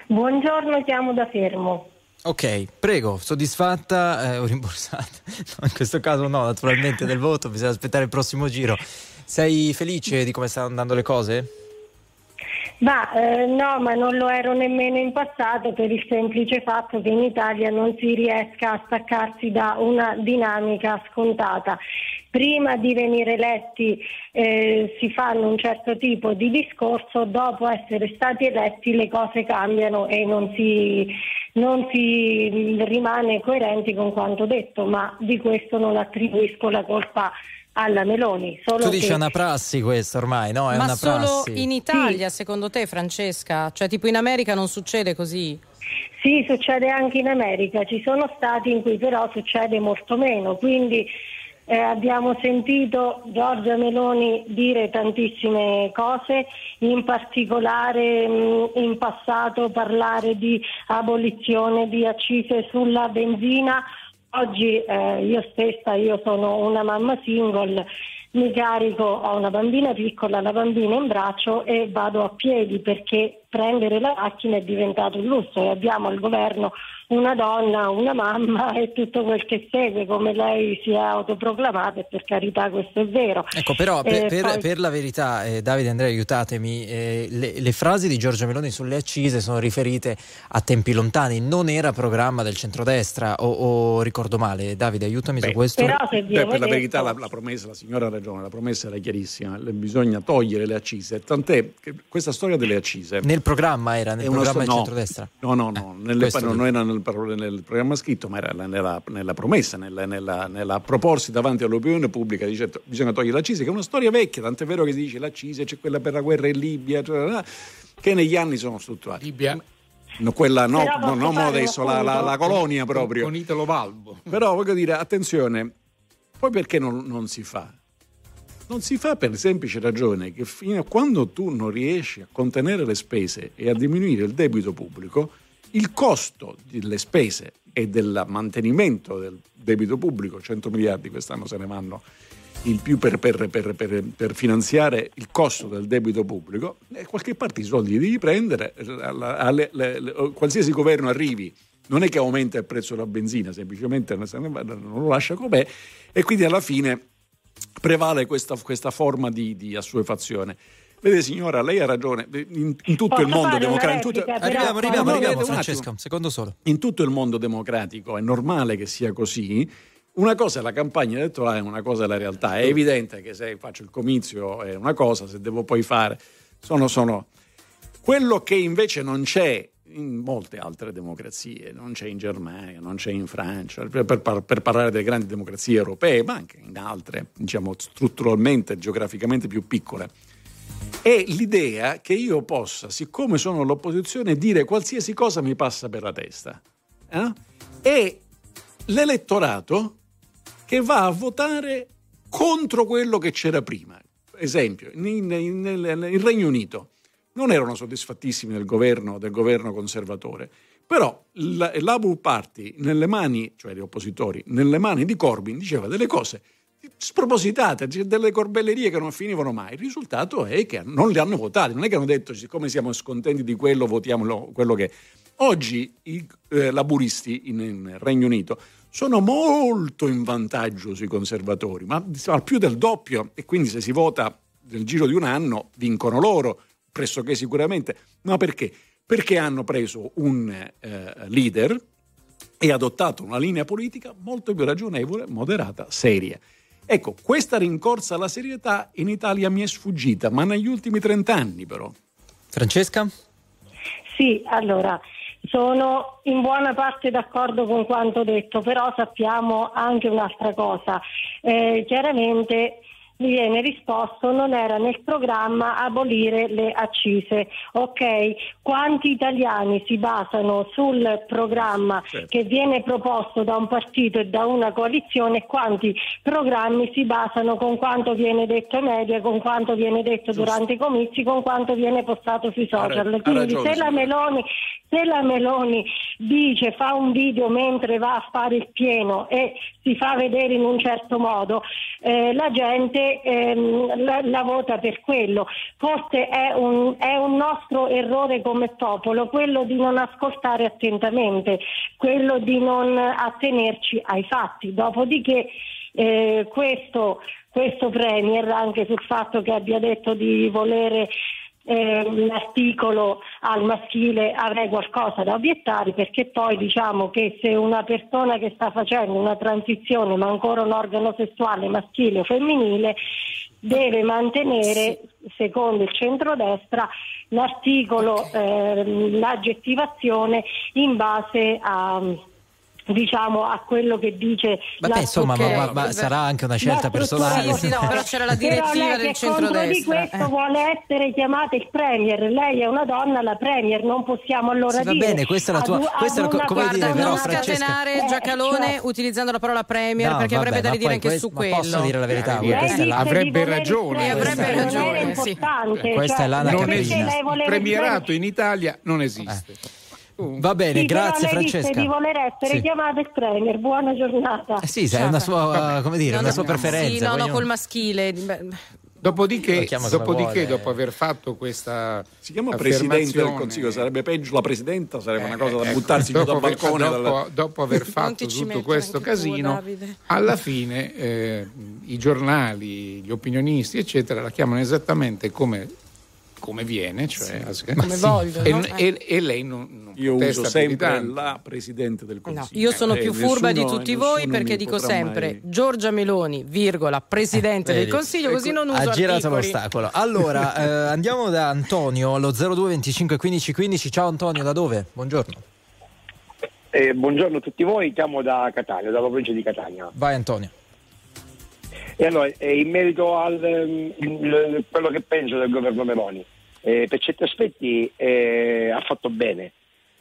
Buongiorno, chiamo da Fermo. Ok, prego, soddisfatta eh, o rimborsata? [LAUGHS] No, in questo caso no, naturalmente del voto, bisogna aspettare il prossimo giro. Sei felice di come stanno andando le cose? Ma eh, no, ma non lo ero nemmeno in passato per il semplice fatto che in Italia non si riesca a staccarsi da una dinamica scontata prima di venire eletti eh, si fanno un certo tipo di discorso, dopo essere stati eletti le cose cambiano e non si, non si rimane coerenti con quanto detto, ma di questo non attribuisco la colpa alla Meloni. tu dici che... è una prassi questa ormai, no? È Ma una solo prassi. in Italia, sì. secondo te, Francesca? Cioè, tipo in America non succede così? Sì, succede anche in America. Ci sono stati in cui però succede molto meno. Quindi eh, abbiamo sentito Giorgia Meloni dire tantissime cose, in particolare mh, mm, in passato parlare di abolizione di accise sulla benzina. Oggi eh, io stessa, io sono una mamma single, mi carico, ho una bambina piccola, la bambina in braccio e vado a piedi perché prendere la macchina è diventato un lusso e abbiamo al governo una donna, una mamma e tutto quel che segue, come lei si è autoproclamata e per carità questo è vero. Ecco, però per, Eh, per- poi- per la verità, eh, Davide Andrea, aiutatemi, eh, le, le frasi di Giorgia Meloni sulle accise sono riferite a tempi lontani, non era programma del centrodestra o, o ricordo male? Davide, aiutami su questo. Però se Beh, per la verità la, la promessa, la signora ha ragione, la promessa era chiarissima, le- bisogna togliere le accise, tant'è che questa storia delle accise... Nel programma era, nel programma sto- del no, centrodestra? No, no, no, nelle- non era nel, par- nel programma scritto, ma era nella, nella promessa, nella, nella- nella proporsi davanti all'opinione pubblica, dicendo bisogna togliere l'accise, che è una storia vecchia, tant'è vero che si dice l'accise, c'è quella per la guerra in Libia, cioè, che negli anni sono strutturati. Libia. No, quella no, no, non adesso, la, la- la colonia proprio. Con Italo Valbo. Però voglio dire, attenzione, poi perché non, non si fa? Non si fa per la semplice ragione che fino a quando tu non riesci a contenere le spese e a diminuire il debito pubblico, il costo delle spese e del mantenimento del debito pubblico, 100 miliardi quest'anno se ne vanno in più per, per- per- per- finanziare il costo del debito pubblico, e qualche parte i soldi li devi prendere, alle- le- le- qualsiasi governo arrivi, non è che aumenta il prezzo della benzina, semplicemente non lo lascia com'è, e quindi alla fine prevale questa, questa forma di, di assuefazione. Vede signora, lei ha ragione, in, in tutto Posso il mondo democratico... tutto-? Arriviamo, arriviamo, No, arriviamo, vedete un Francesca, attimo. un secondo solo. In tutto il mondo democratico è normale che sia così. Una cosa è la campagna elettorale, una cosa è la realtà. È evidente che se faccio il comizio è una cosa, se devo poi fare. Sono, sono. Quello che invece non c'è in molte altre democrazie, non c'è in Germania, non c'è in Francia, per, per per parlare delle grandi democrazie europee, ma anche in altre, diciamo strutturalmente, geograficamente più piccole, è l'idea che io possa, siccome sono all'opposizione, dire qualsiasi cosa mi passa per la testa. eh? E l'elettorato che va a votare contro quello che c'era prima. Esempio, nel, Regno Unito non erano soddisfattissimi del governo, del governo conservatore, però la- l'Abu Party nelle mani, cioè gli oppositori, nelle mani di Corbyn diceva delle cose spropositate, delle corbellerie che non finivano mai. Il risultato è che non li hanno votati, non è che hanno detto siccome siamo scontenti di quello votiamo lo- quello che... Oggi i eh, laburisti in, in Regno Unito sono molto in vantaggio sui conservatori, ma al più del doppio e quindi se si vota nel giro di un anno vincono loro, pressoché sicuramente. Ma perché? Perché hanno preso un eh, leader e adottato una linea politica molto più ragionevole, moderata, seria. Ecco, questa rincorsa alla serietà in Italia mi è sfuggita, ma negli ultimi 30 anni però. Francesca? Sì, allora sono in buona parte d'accordo con quanto detto, però sappiamo anche un'altra cosa. Eh, chiaramente mi viene risposto non era nel programma abolire le accise. Ok, quanti italiani si basano sul programma Certo. che viene proposto da un partito e da una coalizione e quanti programmi si basano con quanto viene detto ai media, con quanto viene detto durante i comizi, con quanto viene postato sui ra- social. ha Quindi ragione, se la. Meloni se la Meloni dice fa un video mentre va a fare il pieno e si fa vedere in un certo modo, eh, la gente ehm, la, la vota per quello. Forse è un, è un nostro errore come popolo quello di non ascoltare attentamente, quello di non attenerci ai fatti. Dopodiché eh, questo, questo Premier, anche sul fatto che abbia detto di volere eh, l'articolo al maschile avrei qualcosa da obiettare perché poi diciamo che se una persona che sta facendo una transizione ma ancora un organo sessuale maschile o femminile deve mantenere secondo il centrodestra l'articolo ehm, l'aggettivazione in base a diciamo a quello che dice Vabbè, la insomma, ma, ma- ma sarà anche una scelta personale. Sì, no, però c'era la però direttiva lei del che contro di centrodestra. questo eh. vuole essere chiamata il premier lei è una donna la premier non possiamo allora Sì, va dire bene, questa è la ad tua- ad questa è la- una come dire, persona- però, non Francesca- scatenare Eh, Giacalone cioè- utilizzando la parola premier No, perché vabbè, avrebbe da ridire anche questo- su quello. posso dire la verità? È dice la- avrebbe ragione. Avrebbe ragione, Questa cioè, è l'ana lei esiste. Il premierato in Italia non esiste. Va bene, Sì, grazie Francesca. di voler essere Sì. chiamata il premier buona giornata Eh sì, è una sua, come dire, No, una no, sua preferenza. Sì, no, poi no, col maschile. Dopodiché, dopodiché dopo aver fatto questa Si chiama Presidente del Consiglio, sarebbe peggio la Presidenta, sarebbe una cosa da ecco, buttarsi giù dal balcone. dopo, dalla- dopo aver fatto tutto questo tu, casino, Davide. alla fine eh, i giornali, gli opinionisti, eccetera, la chiamano esattamente come, come viene, cioè Come vogliono, E, no? e- e lei non, non Io uso di sempre la Presidente del No, Consiglio. io sono Eh, più furba di nessuno- tutti voi perché dico sempre mai- Giorgia Meloni, virgola, presidente del Vedi? Consiglio, così non uso ha girato articoli. l'ostacolo. Allora, [LAUGHS] eh, andiamo da Antonio, allo 02 25 15 15. Ciao Antonio, da dove? Buongiorno. Eh, buongiorno a tutti voi, chiamo da Catania, dalla provincia di Catania. Vai Antonio. E allora, eh, in merito a quello che penso del governo Meloni, eh, per certi aspetti eh, ha fatto bene.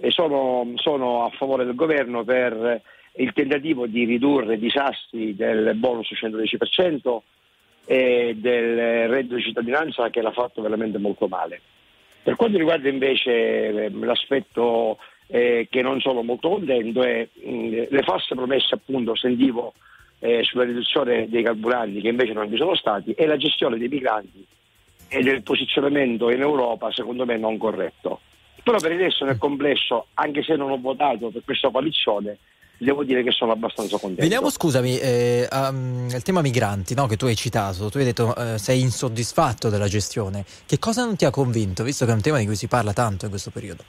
Sono, sono a favore del governo per il tentativo di ridurre i disastri del bonus 110% e del reddito di cittadinanza che l'ha fatto veramente molto male. Per quanto riguarda invece eh, l'aspetto eh, che non sono molto contento è mh, le false promesse appunto sentivo eh, sulla riduzione dei carburanti che invece non vi sono stati e la gestione dei migranti e del posizionamento in Europa secondo me non corretto. Però per resto nel complesso, anche se non ho votato per questa coalizione, devo dire che sono abbastanza contento. Veniamo, scusami, eh, um, il tema migranti no, che tu hai citato. Tu hai detto eh, sei insoddisfatto della gestione. Che cosa non ti ha convinto, visto che è un tema di cui si parla tanto in questo periodo?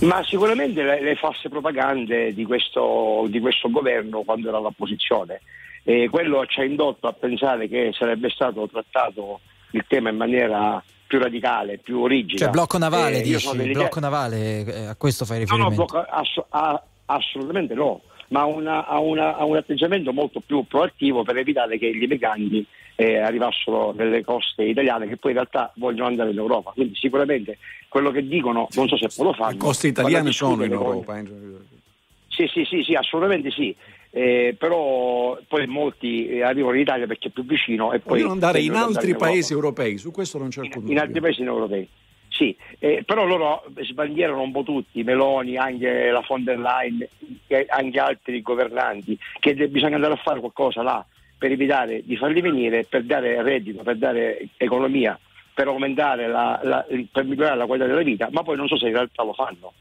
Ma sicuramente le, le false propagande di questo, di questo governo quando era all'opposizione. E quello ci ha indotto a pensare che sarebbe stato trattato il tema in maniera più radicale, più rigida. Cioè, blocco navale, Eh, dici? Blocco navale, eh, a questo fai No, no, riferimento? blocco- ass- a- assolutamente no, ma una- a, una- a un atteggiamento molto più proattivo per evitare che gli migranti eh, arrivassero nelle coste italiane che poi in realtà vogliono andare in Europa. Quindi sicuramente quello che dicono, non so se poi lo fanno. Le coste italiane sono in discutere con- Europa. eh. Sì, sì, sì, sì, assolutamente sì. Eh, però poi molti eh, arrivano in Italia perché è più vicino e poi Vogliono andare in altri paesi europei, su questo non c'è alcun in altri paesi europei. Sì, eh, però loro sbandierano un po' tutti, Meloni, anche la von der Leyen, anche altri governanti, che bisogna andare a fare qualcosa là per evitare di farli venire, per dare reddito, per dare economia, per aumentare la, la- per migliorare la qualità della vita, ma poi non so se in realtà lo fanno.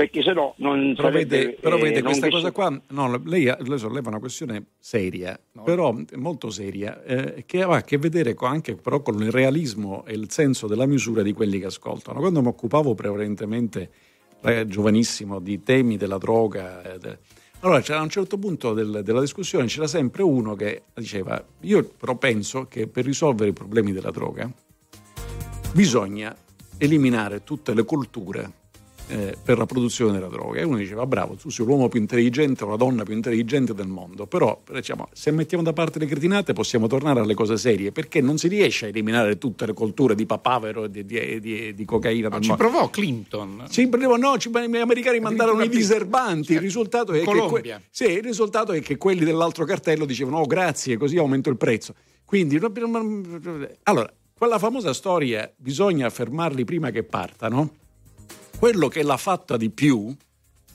Perché se no non Però sarebbe, vede, però eh, vede questa cosa qua, no, lei, lei solleva una questione seria, però molto seria, eh, che ha a che vedere con- anche però con il realismo e il senso della misura di quelli che ascoltano. Quando mi occupavo prevalentemente, eh, giovanissimo, di temi della droga, eh, de- allora c'era a un certo punto del- della discussione c'era sempre uno che diceva, io però penso che per risolvere i problemi della droga bisogna eliminare tutte le culture eh, per la produzione della droga. E uno diceva: Bravo, tu sei l'uomo più intelligente o la donna più intelligente del mondo. Però, diciamo, se mettiamo da parte le cretinate, possiamo tornare alle cose serie perché non si riesce a eliminare tutte le culture di papavero e di, di- di- di cocaina del ci mondo. provò Clinton. Sì, però no, ci- gli americani mandarono i diserbanti. Il risultato, è che Colombia. que- sì, il risultato è che quelli dell'altro cartello dicevano: Oh, grazie, così aumento il prezzo. Quindi, allora, quella famosa storia, bisogna fermarli prima che partano. Quello che l'ha fatta di più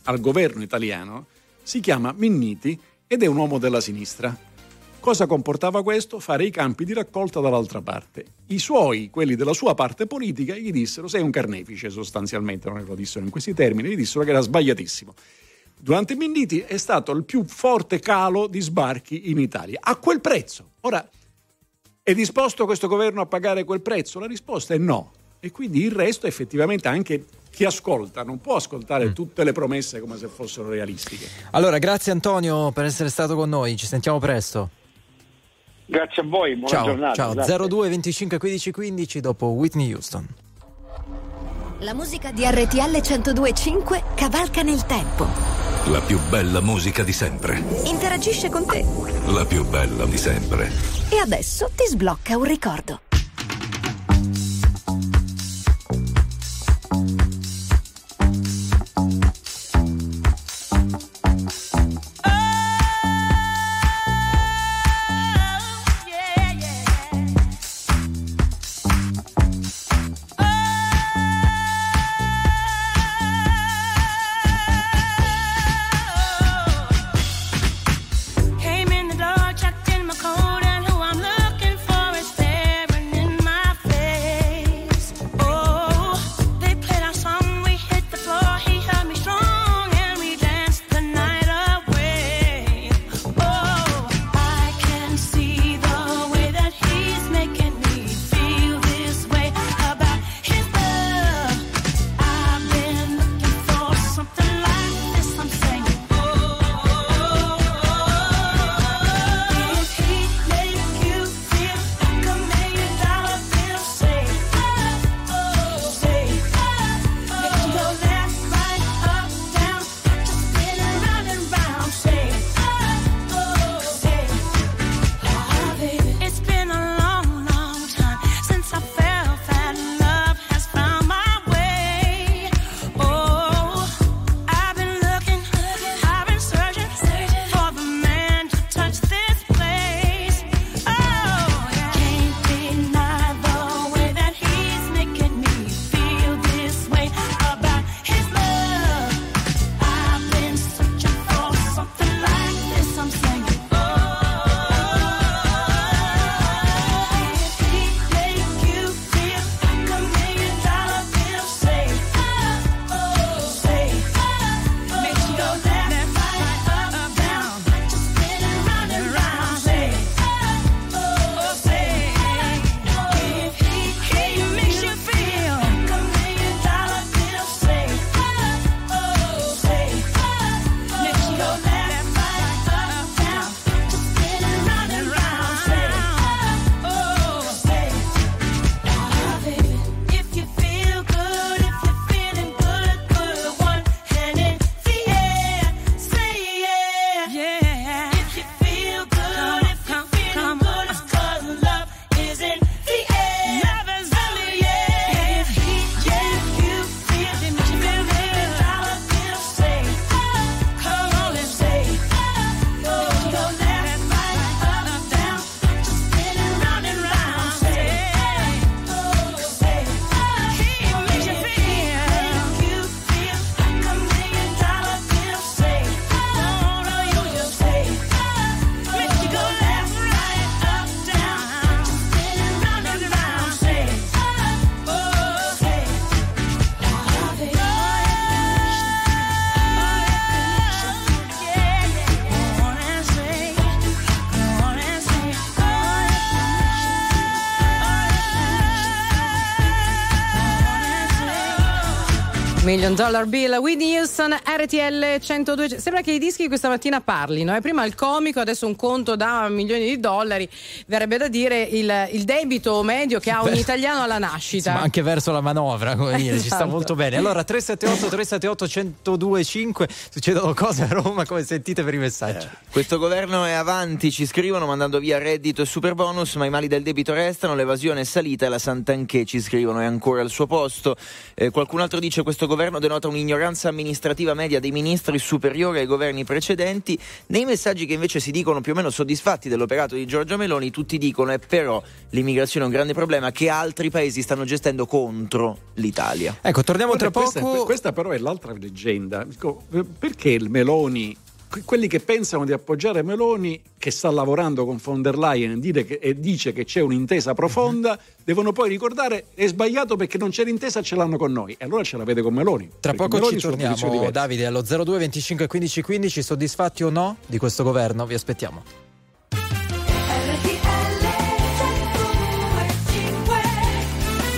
al governo italiano si chiama Minniti ed è un uomo della sinistra. Cosa comportava questo? Fare i campi di raccolta dall'altra parte. I suoi, quelli della sua parte politica, gli dissero sei un carnefice sostanzialmente, non lo dissero in questi termini, gli dissero che era sbagliatissimo. Durante Minniti è stato il più forte calo di sbarchi in Italia, a quel prezzo. Ora, è disposto questo governo a pagare quel prezzo? La risposta è no. E quindi il resto effettivamente anche chi ascolta non può ascoltare tutte le promesse come se fossero realistiche. Allora, grazie Antonio per essere stato con noi, ci sentiamo presto. Grazie a voi, buona ciao, giornata. ciao. grazie. 02 25 15 15 dopo Whitney Houston. La musica di RTL 1025 cavalca nel tempo. La più bella musica di sempre. Interagisce con te. La più bella di sempre. E adesso ti sblocca un ricordo. Dollar Bill, Whitney Houston, RTL 102. Sembra che i dischi questa mattina parlino. Eh? Prima il comico, adesso un conto da milioni di dollari. Verrebbe da dire il, il debito medio che ha un italiano alla nascita. Ma anche verso la manovra, come dire, ci sta Esatto. molto bene. Allora, 378 378 1025 succedono cose a Roma, come sentite per i messaggi. Questo governo è avanti, ci scrivono mandando via reddito e super bonus, ma i mali del debito restano, l'evasione è salita e la Santanché ci scrivono è ancora al suo posto. Eh, qualcun altro dice questo governo denota un'ignoranza amministrativa media dei ministri superiore ai governi precedenti. Nei messaggi che invece si dicono più o meno soddisfatti dell'operato di Giorgia Meloni, tutti dicono è però l'immigrazione è un grande problema che altri paesi stanno gestendo contro l'Italia. Ecco, torniamo tra Guarda, poco. Questa, questa però è l'altra leggenda. Eh, perché il Meloni, quelli che pensano di appoggiare Meloni, che sta lavorando con von der Leyen che- e dice che c'è un'intesa profonda, devono poi ricordare è sbagliato perché non c'è l'intesa, ce l'hanno con noi. E allora ce l'avete con Meloni. Tra poco Meloni ci torniamo. Davide, allo 02 25 15 15, soddisfatti o no di questo governo? Vi aspettiamo.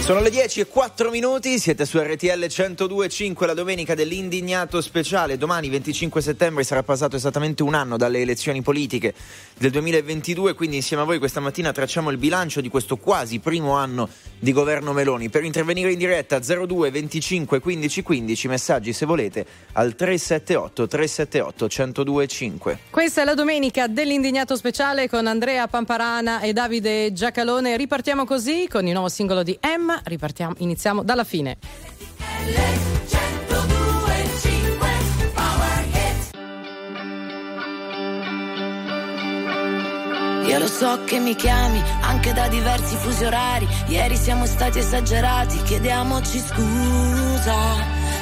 Sono le 10 e 4 minuti, siete su RTL 102.5 la domenica dell'indignato speciale. Domani 25 settembre sarà passato esattamente un anno dalle elezioni politiche del 2022, quindi insieme a voi questa mattina tracciamo il bilancio di questo quasi primo anno di governo Meloni. Per intervenire in diretta 02 25 15 15, messaggi se volete al 378 378 102.5. Questa è la domenica dell'indignato speciale con Andrea Pamparana e Davide Giacalone. Ripartiamo così con il nuovo singolo di Emma. Ripartiamo, iniziamo dalla fine. Io lo so che mi chiami anche da diversi fusi orari. Ieri siamo stati esagerati, chiediamoci scusa.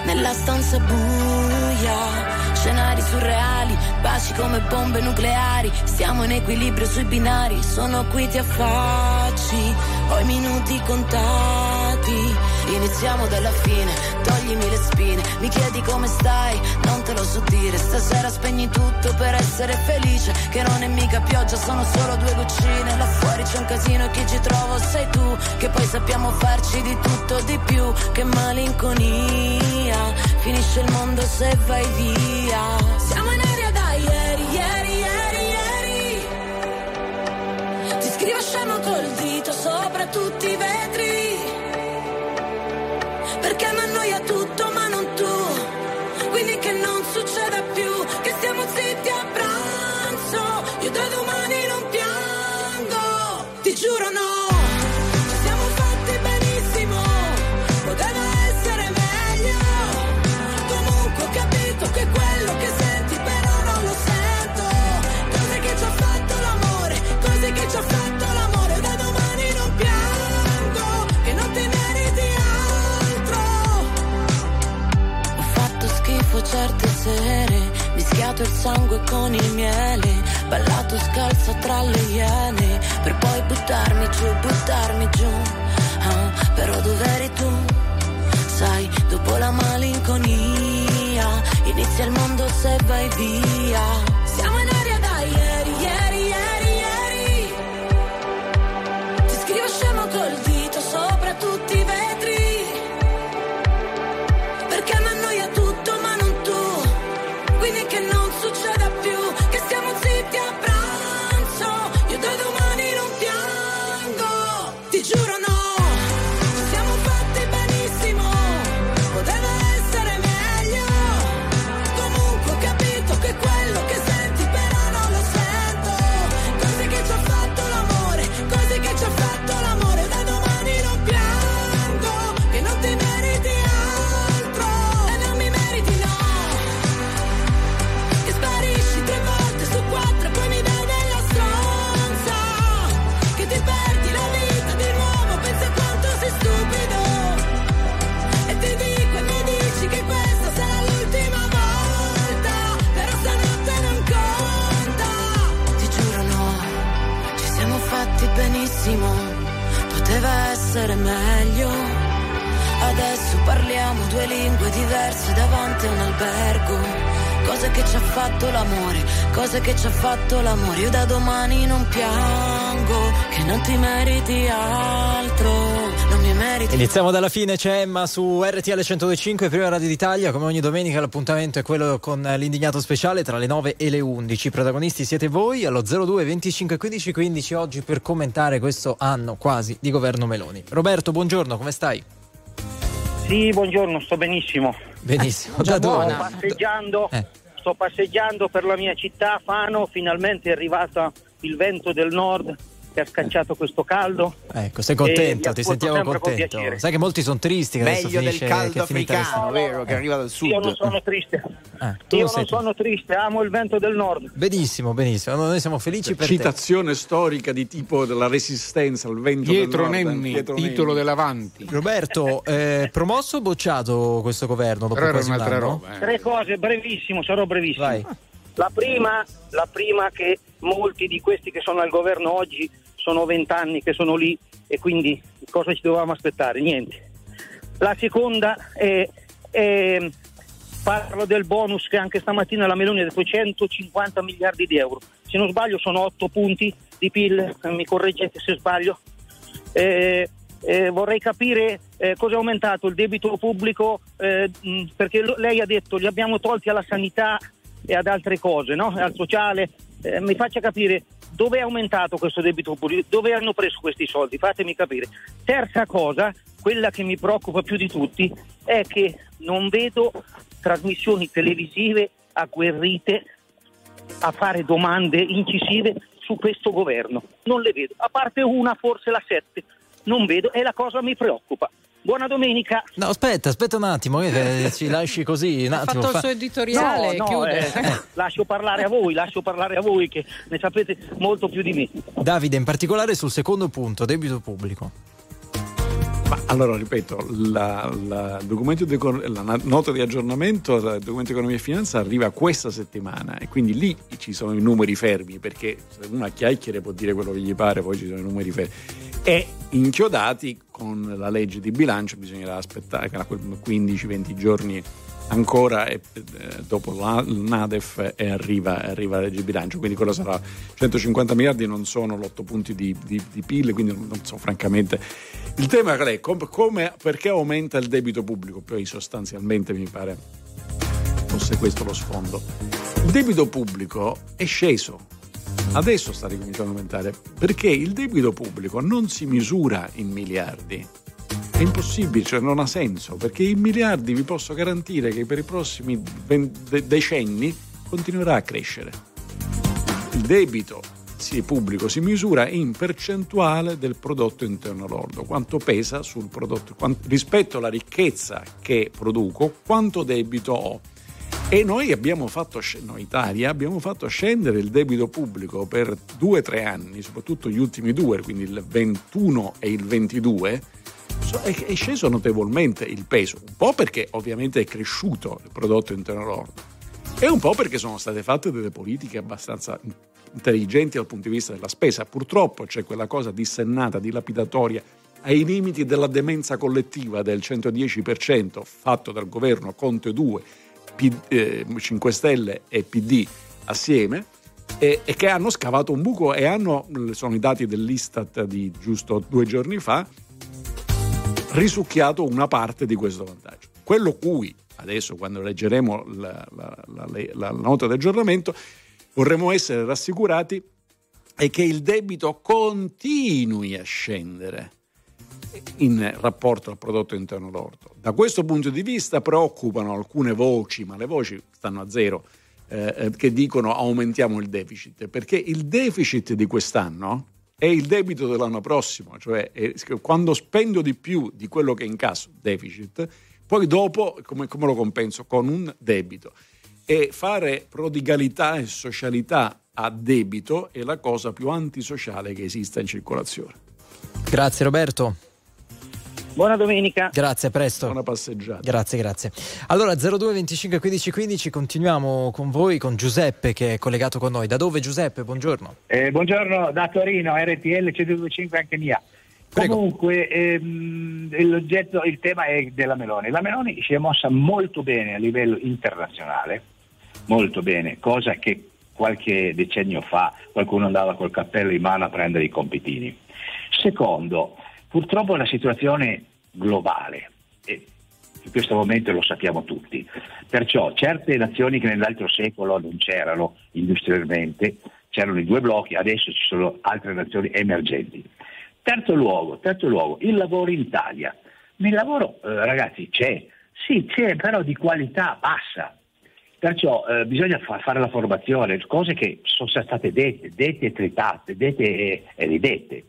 Nella stanza buia, scenari surreali, baci come bombe nucleari. Stiamo in equilibrio sui binari, sono qui ti affacci. Ho i minuti contati, iniziamo dalla fine. Toglimi le spine, mi chiedi come stai, non te lo so dire. Stasera spegni tutto per essere felice. Che non è mica pioggia, sono solo due goccine. Là fuori c'è un casino e chi ci trovo sei tu. Che poi sappiamo farci di tutto di più. Che malinconia, finisce il mondo se vai via. Siamo in sopra tutti i vetri. Perché mi annoia tutto ma non tu Quindi che non succeda più Che stiamo zitti a pranzo certe sere, mischiato il sangue con il miele, ballato scalzo tra le iene, per poi buttarmi giù, buttarmi giù. Ah, però dov'eri tu? Sai, dopo la malinconia, inizia il mondo se vai via. Siamo parliamo due lingue diverse davanti a un albergo. Cose che ci ha fatto l'amore, cose che ci ha fatto l'amore. Io da domani non piango, che non ti meriti altro. Iniziamo dalla fine, c'è Emma su RTL 125, prima Radio d'Italia, come ogni domenica l'appuntamento è quello con l'indignato speciale tra le 9 e le 11. I protagonisti siete voi allo 02 25 15 15 oggi per commentare questo anno quasi di governo Meloni. Roberto, buongiorno, come stai? Sì, buongiorno, sto benissimo. Benissimo, [LAUGHS] Sto da dove? passeggiando, Eh. sto passeggiando per la mia città, Fano, finalmente è arrivato il vento del nord che ha scacciato questo caldo. Ecco, sei contento, ti sentiamo con contento. piacere. Sai che molti sono tristi che adesso Meglio del finisce caldo africano, vero? Che arriva dal sud. Io non sono triste, Eh, [LAUGHS] tu io non sei sono triste, amo il vento del nord. Benissimo, benissimo. Noi siamo felici per te. Citazione storica di tipo della resistenza al vento Pietro del nord, Nenni, Pietro titolo Nenni. dell'Avanti. Roberto, eh, promosso o bocciato questo governo dopo Però un'altra anno? roba. eh. Tre cose, brevissimo, sarò brevissimo. Vai. La prima, la prima che molti di questi che sono al governo oggi sono vent'anni che sono lì e quindi cosa ci dovevamo aspettare? Niente. La seconda è, è- parlo del bonus che anche stamattina la Meloni ha detto 150 miliardi di euro. Se non sbaglio sono 8 punti di PIL, mi correggete se sbaglio. Eh, eh, vorrei capire eh, cosa è aumentato il debito pubblico eh, mh, perché lo- lei ha detto li abbiamo tolti alla sanità e ad altre cose, no? al sociale. Eh, mi faccia capire dove è aumentato questo debito pubblico, dove hanno preso questi soldi, fatemi capire. Terza cosa, quella che mi preoccupa più di tutti, è che non vedo trasmissioni televisive agguerrite a fare domande incisive su questo governo. Non le vedo, a parte una, forse la 7, non vedo e la cosa mi preoccupa. Buona domenica. No, aspetta, aspetta un attimo, eh, ci lasci così un Ha attimo. fatto il fa- suo editoriale, no, no, chiude. eh, lascio parlare a voi, lascio parlare a voi che ne sapete molto più di me. Davide, in particolare sul secondo punto, debito pubblico. Ma allora, ripeto, la, la documento di la nota di aggiornamento del documento di economia e finanza arriva questa settimana e quindi lì ci sono i numeri fermi perché se uno a chiacchiere può dire quello che gli pare, poi ci sono i numeri fermi. E inchiodati con la legge di bilancio bisognerà aspettare che 15-20 giorni ancora e, eh, dopo la, NADEF e arriva, arriva la legge di bilancio, quindi quello sarà 150 miliardi, non sono l'8 punti di, di- di PIL, quindi non, non so francamente. Il tema qual è? Com- come- perché aumenta il debito pubblico? Poi sostanzialmente mi pare fosse questo lo sfondo. Il debito pubblico è sceso, adesso sta ricominciando a aumentare, perché il debito pubblico non si misura in miliardi. È impossibile, cioè non ha senso, perché in miliardi vi posso garantire che per i prossimi decenni continuerà a crescere. Il debito pubblico si misura in percentuale del prodotto interno lordo, quanto pesa sul prodotto, quan- rispetto alla ricchezza che produco, quanto debito ho. E noi abbiamo fatto, noi Italia, abbiamo fatto scendere il debito pubblico per due o tre anni, soprattutto gli ultimi due, quindi il 21 e il 22, so- è, è sceso notevolmente il peso, un po' perché ovviamente è cresciuto il prodotto interno lordo e un po' perché sono state fatte delle politiche abbastanza intelligenti dal punto di vista della spesa. Purtroppo c'è quella cosa dissennata, dilapidatoria, ai limiti della demenza collettiva del 110% fatto dal governo Conte 2, P- eh, 5 Stelle e PD assieme. E, e che hanno scavato un buco e hanno, sono i dati dell'Istat di giusto due giorni fa, risucchiato una parte di questo vantaggio. Quello cui adesso, quando leggeremo la, la- la- la- nota di aggiornamento, vorremmo essere rassicurati è che il debito continui a scendere in rapporto al prodotto interno lordo. Da questo punto di vista preoccupano alcune voci, ma le voci stanno a zero, eh, eh, che dicono aumentiamo il deficit, perché il deficit di quest'anno è il debito dell'anno prossimo, cioè quando spendo di più di quello che incasso, deficit, poi dopo come, come lo compenso? Con un debito. E fare prodigalità e socialità a debito è la cosa più antisociale che esista in circolazione. Grazie Roberto. Buona domenica. Grazie, a presto. Buona passeggiata. Grazie, grazie. Allora 02 25 15 15 continuiamo con voi, con Giuseppe che è collegato con noi. Da dove Giuseppe? Buongiorno. Eh, buongiorno da Torino, RTL 125 anche mia. Comunque ehm, l'oggetto, il tema è della Meloni. La Meloni si è mossa molto bene a livello internazionale, molto bene, cosa che qualche decennio fa qualcuno andava col cappello in mano a prendere i compitini. Secondo, Purtroppo una situazione globale e in questo momento lo sappiamo tutti. Perciò certe nazioni che nell'altro secolo non c'erano industrialmente, c'erano i due blocchi, adesso ci sono altre nazioni emergenti. Terzo luogo, terzo luogo il lavoro in Italia. Il lavoro, eh, ragazzi, c'è, sì, c'è, però di qualità bassa. Perciò eh, bisogna fa- fare la formazione, cose che sono state dette, dette e tritate, dette e, e ridette.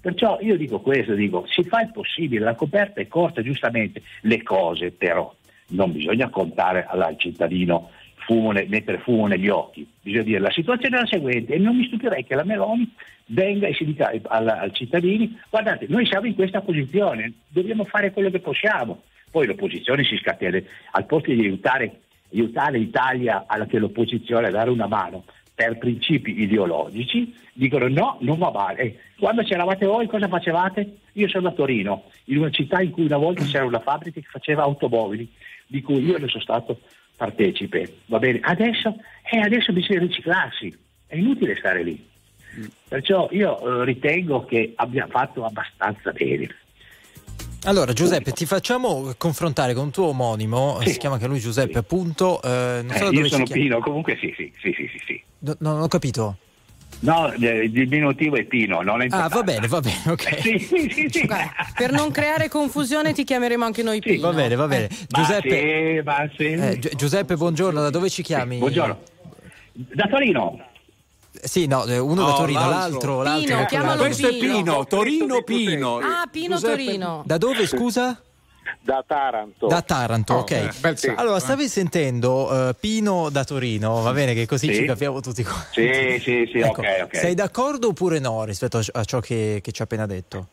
Perciò io dico questo, dico, si fa il possibile, la coperta è corta, giustamente, le cose però non bisogna contare al cittadino fumo, mettere fumo negli occhi, bisogna dire la situazione è la seguente e non mi stupirei che la Meloni venga e si dica ai, cittadini guardate noi siamo in questa posizione, dobbiamo fare quello che possiamo, poi l'opposizione si scatena, al posto di aiutare, aiutare l'Italia alla che l'opposizione a dare una mano per principi ideologici, dicono no, non va bene. Quando c'eravate voi cosa facevate? Io sono a Torino, in una città in cui una volta c'era una fabbrica che faceva automobili, di cui io ne sono stato partecipe. Va bene? Adesso, eh, adesso bisogna riciclarsi, è inutile stare lì. Perciò io eh, ritengo che abbia fatto abbastanza bene. Allora Giuseppe, ti facciamo confrontare con un tuo omonimo, sì. si chiama anche lui Giuseppe, sì. appunto. Eh, non so eh, io sono Pino, comunque sì, sì, sì. No, non ho capito. No, il diminutivo è Pino, non è Ah, va bene, va bene, ok. [LAUGHS] sì, sì, sì, sì. Guarda, per non creare confusione ti chiameremo anche noi Pino. Va bene, va bene. Giuseppe, ma sì, ma sì. Eh, Giuseppe, buongiorno, da dove ci chiami? buongiorno. Da Torino. Sì, no, eh, uno no, da Torino, l'altro, l'altro. Pino, chiamalo Questo Pino. è Pino, Torino Pino. Ah, Pino Giuseppe... Torino. Da dove, scusa? Da Taranto. Da Taranto, Oh, ok. eh, bel Sì. Allora, stavi sentendo eh, Pino da Torino, va bene che così Sì. ci capiamo tutti quanti. Sì, sì, sì, Ecco, ok, ok. Sei d'accordo oppure no rispetto a, a ciò che, che ci ha appena detto?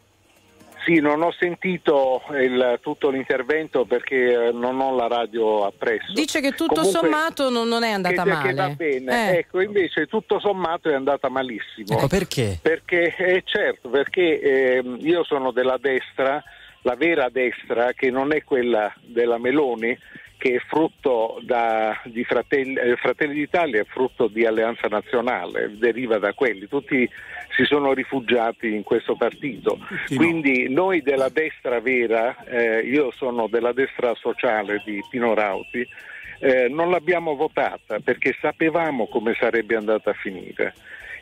Sì, non ho sentito il- tutto l'intervento perché eh, non ho la radio appresso. Dice che tutto Comunque, sommato non, non è andata che, male. Che va bene, Eh. ecco, invece tutto sommato è andata malissimo. Ecco perché? Perché, eh, certo, perché ehm, io sono della destra, la vera destra, che non è quella della Meloni, che è frutto da- di Fratelli, eh, Fratelli d'Italia, è frutto di Alleanza Nazionale, deriva da quelli, tutti si sono rifugiati in questo partito. Quindi noi della destra vera, eh, io sono della destra sociale di Pino Rauti, eh, non l'abbiamo votata perché sapevamo come sarebbe andata a finire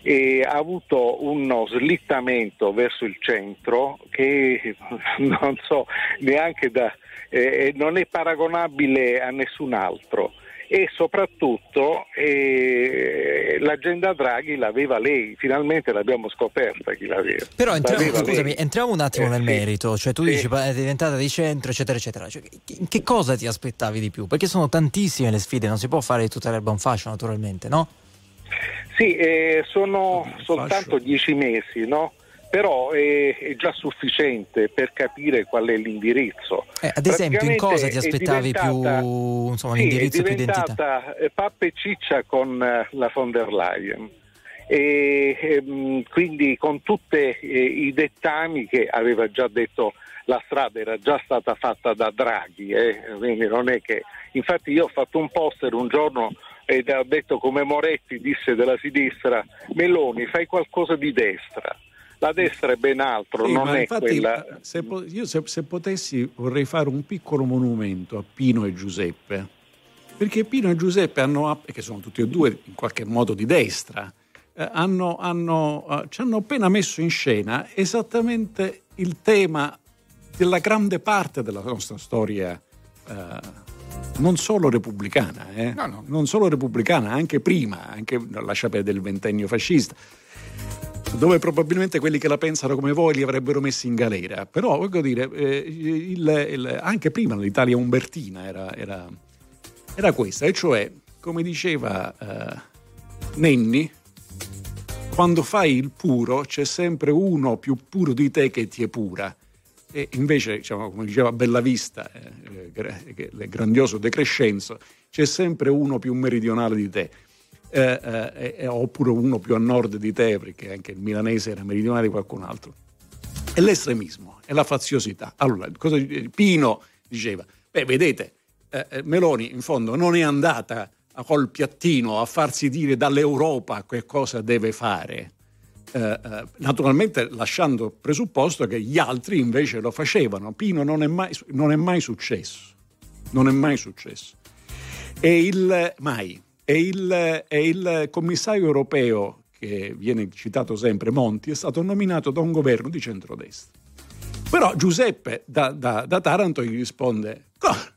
e ha avuto uno slittamento verso il centro che [LAUGHS] non so neanche da eh, non è paragonabile a nessun altro e soprattutto eh, l'agenda Draghi l'aveva lei, finalmente l'abbiamo scoperta chi l'aveva. Però entriamo, L'aveva scusami, lei. entriamo un attimo Eh, nel sì. merito, cioè tu Sì. dici è diventata di centro, eccetera, eccetera. Cioè, che cosa ti aspettavi di più? Perché sono tantissime le sfide, non si può fare di tutta l'erba un fascio naturalmente, no? Sì, eh, sono soltanto dieci mesi, no? Però è, è già sufficiente per capire qual è l'indirizzo. Eh, ad esempio, in cosa ti è aspettavi più, insomma, Sì, indirizzo è più identità? diventata eh, pappa e ciccia con eh, la von der Leyen. E, ehm, quindi con tutti i dettami che aveva già detto la strada era già stata fatta da Draghi, eh, quindi non è che infatti io ho fatto un poster un giorno ed ho detto come Moretti disse della sinistra Meloni fai qualcosa di destra. La destra è ben altro Sì, non è infatti, quella se po- io se, se potessi vorrei fare un piccolo monumento a Pino e Giuseppe, perché Pino e Giuseppe hanno, che sono tutti e due in qualche modo di destra, eh, hanno, hanno, eh, ci hanno appena messo in scena esattamente il tema della grande parte della nostra storia, eh, non solo repubblicana, eh, non solo repubblicana, anche prima, anche lascia perdere del ventennio fascista dove probabilmente quelli che la pensano come voi li avrebbero messi in galera. Però, voglio dire, eh, il- il- anche prima l'Italia umbertina era, era, era questa, e cioè, come diceva eh, Nenni, quando fai il puro c'è sempre uno più puro di te che ti epura. E invece, diciamo, come diceva Bellavista, eh, gra- il grandioso De Crescenzo, c'è sempre uno più meridionale di te. Eh, eh, eh, oppure uno più a nord di te, perché anche il milanese era meridionale di qualcun altro. È l'estremismo, è la faziosità. Allora, cosa, Pino diceva, beh, vedete, eh, eh, Meloni in fondo non è andata col piattino a farsi dire dall'Europa che cosa deve fare. Eh, eh, naturalmente lasciando presupposto che gli altri invece lo facevano. Pino non è mai, non è mai successo, non è mai successo. E il, mai, e il, e il commissario europeo che viene citato sempre, Monti, è stato nominato da un governo di centrodestra. Però Giuseppe da, da, da Taranto gli risponde,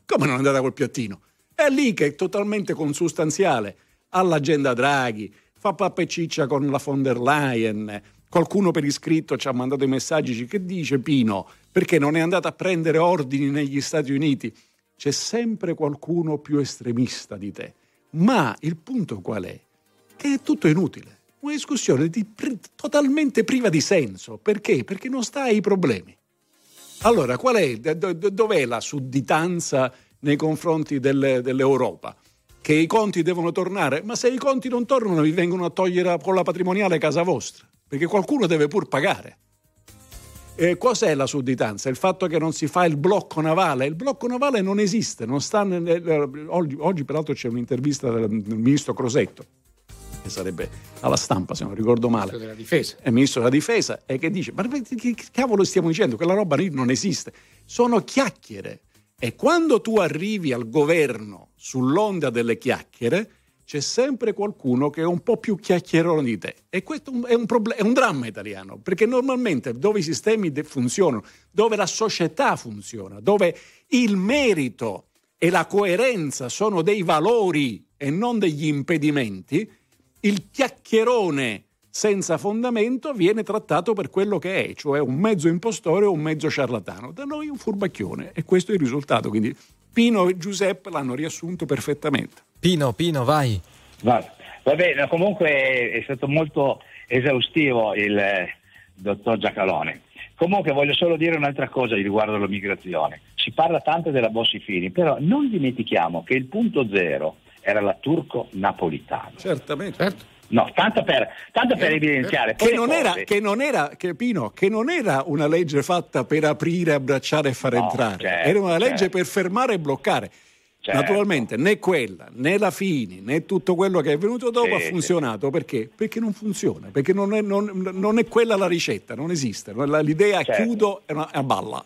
come non è andata col piattino? È lì che è totalmente consustanziale all'agenda Draghi, fa pappa e ciccia con la von der Leyen. Qualcuno per iscritto ci ha mandato i messaggi che dice Pino, perché non è andato a prendere ordini negli Stati Uniti? C'è sempre qualcuno più estremista di te. Ma il punto qual è? Che è tutto inutile. Una discussione di, totalmente priva di senso. Perché? Perché non sta ai problemi. Allora, qual è, dov'è la sudditanza nei confronti del, dell'Europa? Che i conti devono tornare? Ma se i conti non tornano vi vengono a togliere con la patrimoniale casa vostra, perché qualcuno deve pur pagare. Eh, cos'è la sudditanza? Il fatto che non si fa il blocco navale? Il blocco navale non esiste, non sta nel, oggi, oggi, peraltro c'è un'intervista del, del ministro Crosetto, che sarebbe alla stampa se non ricordo male. Ministro della difesa. È ministro della difesa e che dice, ma che cavolo stiamo dicendo? Quella roba lì non esiste. Sono chiacchiere. E quando tu arrivi al governo sull'onda delle chiacchiere, c'è sempre qualcuno che è un po' più chiacchierone di te. E questo è un, problem- è un dramma italiano, perché normalmente dove i sistemi de- funzionano, dove la società funziona, dove il merito e la coerenza sono dei valori e non degli impedimenti, il chiacchierone senza fondamento viene trattato per quello che è, cioè un mezzo impostore o un mezzo ciarlatano. Da noi un furbacchione e questo è il risultato. Quindi Pino e Giuseppe l'hanno riassunto perfettamente. Pino, Pino, vai. Va, va bene, comunque è stato molto esaustivo il eh, dottor Giacalone. Comunque voglio solo dire un'altra cosa riguardo alla migrazione. Si parla tanto della Bossi-Fini, però non dimentichiamo che il punto zero era la turco-napolitano. Certamente. Certo. No, tanto per, tanto per Eh, evidenziare. Che non, era, che non era, che Pino, che non era una legge fatta per aprire, abbracciare e far No, entrare, certo, era una legge certo. per fermare e bloccare. Certo. Naturalmente né quella, né la Fini, né tutto quello che è venuto dopo Sì, ha sì. funzionato. Perché? Perché non funziona, perché non è, non- non è quella la ricetta, non esiste. L'idea Certo. chiudo è una, è una balla.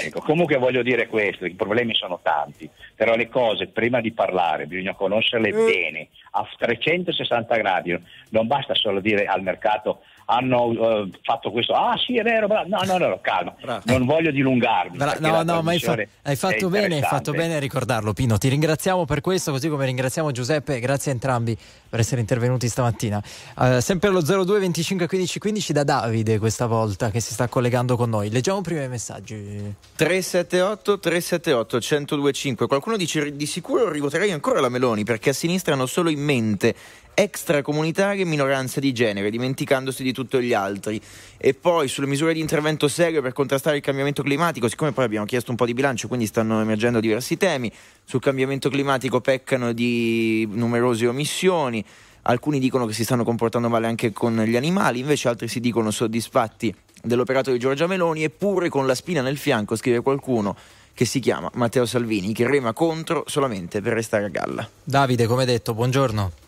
Ecco, comunque voglio dire questo, i problemi sono tanti, però le cose prima di parlare bisogna conoscerle Eh. bene, a 360 gradi, non basta solo dire al mercato hanno eh, fatto questo, ah sì è vero, bravo. no no no, calma, non voglio dilungarmi. Bra- no, no, ma hai, fa- hai fatto bene, hai fatto bene a ricordarlo, Pino. Ti ringraziamo per questo, così come ringraziamo Giuseppe. Grazie a entrambi per essere intervenuti stamattina. Eh, sempre allo 02 25 15 15 da Davide questa volta che si sta collegando con noi. Leggiamo prima i messaggi. 378 378 1025 qualcuno dice di sicuro rivoterei ancora la Meloni perché a sinistra hanno solo in mente extracomunitarie e minoranze di genere dimenticandosi di tutti gli altri e poi sulle misure di intervento serio per contrastare il cambiamento climatico siccome poi abbiamo chiesto un po' di bilancio quindi stanno emergendo diversi temi sul cambiamento climatico peccano di numerose omissioni alcuni dicono che si stanno comportando male anche con gli animali invece altri si dicono soddisfatti dell'operato di Giorgia Meloni eppure con la spina nel fianco scrive qualcuno che si chiama Matteo Salvini che rema contro solamente per restare a galla. Davide, come detto, buongiorno.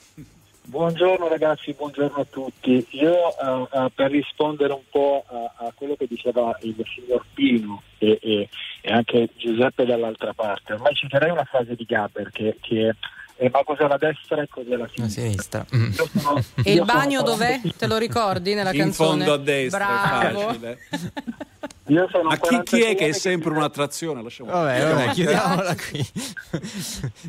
Buongiorno ragazzi, buongiorno a tutti. Io eh, eh, per rispondere un po' a, a quello che diceva il signor Pino e, e- e anche Giuseppe dall'altra parte, ormai citerei una frase di Gaber che, che è ma cos'è la destra e cos'è la sinistra. sinistra. Mm. E il bagno dov'è? Te lo ricordi nella In canzone? fondo a destra, è Bravo. facile. Io sono Ma chi, 46 chi è che è sempre un'attrazione? Lasciamo Vabbè, vabbè, chiudiamola qui.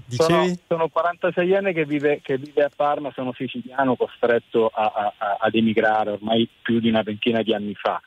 Sono, Dicevi? sono 46 anni che vive, che vive a Parma, sono siciliano, costretto a- a- a- ad emigrare ormai più di una ventina di anni fa.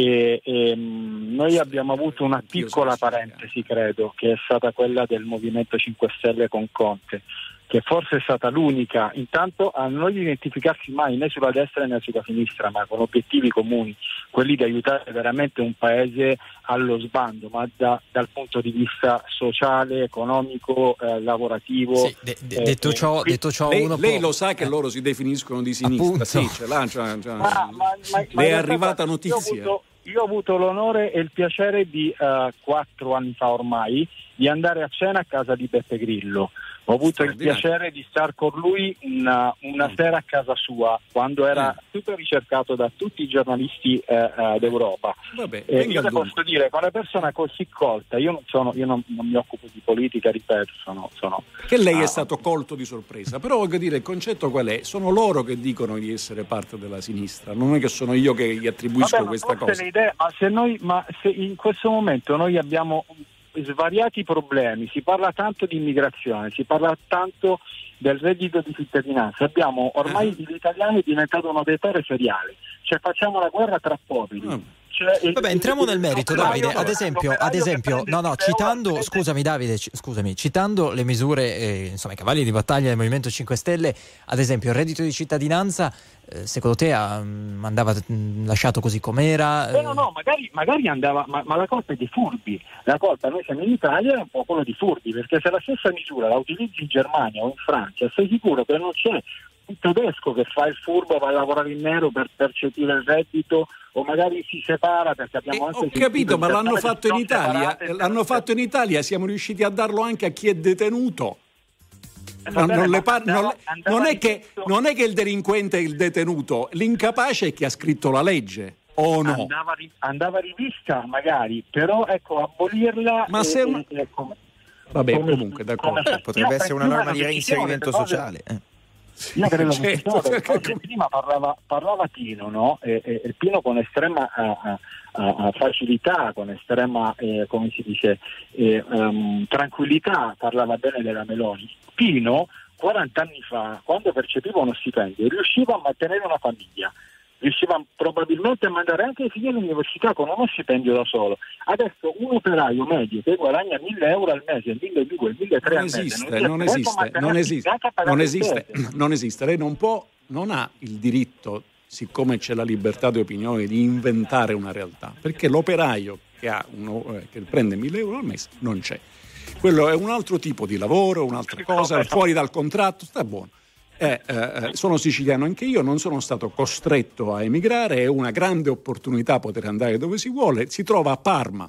E, ehm, noi abbiamo avuto una piccola parentesi, credo, che è stata quella del Movimento 5 Stelle con Conte, che forse è stata l'unica, intanto a non identificarsi mai né sulla destra né sulla sinistra, ma con obiettivi comuni, quelli di aiutare veramente un paese allo sbando, ma da- dal punto di vista sociale, economico, eh, lavorativo. Sì, de- de- eh, detto eh, ciò, qui- detto ciò Lei, uno lei può- lo sa che loro si definiscono di sinistra, Appunto. sì, ce l'ha, c'ha- c'ha- Ma- ma- ma- ma le è arrivata notizia. Io ho avuto, l'onore e il piacere di eh, quattro anni fa ormai di andare a cena a casa di Beppe Grillo. Ho avuto il piacere di star con lui una, una sera a casa sua, quando era super ricercato da tutti i giornalisti eh, eh, d'Europa. Vabbè, Eh, io le posso dire, con una persona così colta, io non, sono, io non, non mi occupo di politica, ripeto, sono... sono Che lei è ah, stato colto di sorpresa, però voglio dire il concetto qual è? Sono loro che dicono di essere parte della sinistra, non è che sono io che gli attribuisco Vabbè, questa cosa. idee- ma se noi, ma se in questo momento noi abbiamo svariati problemi, si parla tanto di immigrazione, si parla tanto del reddito di cittadinanza, abbiamo ormai Eh. l'italiano è diventato un operatore seriale, cioè facciamo la guerra tra poveri. Cioè, Vabbè, entriamo nel merito, Davide. Ad esempio, ad esempio no, no, 1000 euro citando, scusami Davide, scusami, citando le misure, eh, insomma, i cavalli di battaglia del Movimento 5 Stelle, ad esempio il reddito di cittadinanza, eh, secondo te ah, mm, andava mm, lasciato così com'era? Eh, no, no, magari, magari andava, ma, ma la colpa è dei furbi. La colpa, noi siamo in Italia, è un po' quello di furbi, perché se la stessa misura la utilizzi in Germania o in Francia, sei sicuro che non c'è un tedesco che fa il furbo, va a lavorare in nero per percepire il reddito o magari si separa perché abbiamo anche Ho capito, ma l'hanno fatto in Italia, l'hanno fatto in Italia, siamo riusciti a darlo anche a chi è detenuto. Eh, non, par- è che, questo- non è che il delinquente è il detenuto, l'incapace è chi ha scritto la legge, o no? andava, andava rivista magari, però ecco, abolirla Ma è- se una- è- è come- Vabbè, comunque, d'accordo. Potrebbe essere una norma di reinserimento sociale. eh. Io credo che ci Certo, certo. cose- [LAUGHS] prima parlava, parlava Pino, no? E, e- e Pino con estrema eh, eh, eh, facilità, con estrema, eh, come si dice, eh, ehm, tranquillità parlava bene della Meloni. Pino, 40 anni fa, quando percepiva uno stipendio, riusciva a mantenere una famiglia. Riusciva probabilmente a mandare anche i figli all'università con uno stipendio da solo. Adesso un operaio medio che guadagna 1000 euro al mese, 1200, 1300 Non esiste, non esiste, non esiste, non esiste, [LAUGHS] non esiste. Lei non può, non ha il diritto, siccome c'è la libertà di opinione, di inventare una realtà, perché l'operaio che, ha uno, eh, che prende 1000 euro al mese non c'è. Quello è un altro tipo di lavoro, un'altra cosa, è fuori dal contratto, sta buono. Eh, eh, sono siciliano anche io, non sono stato costretto a emigrare, è una grande opportunità poter andare dove si vuole. Si trova a Parma,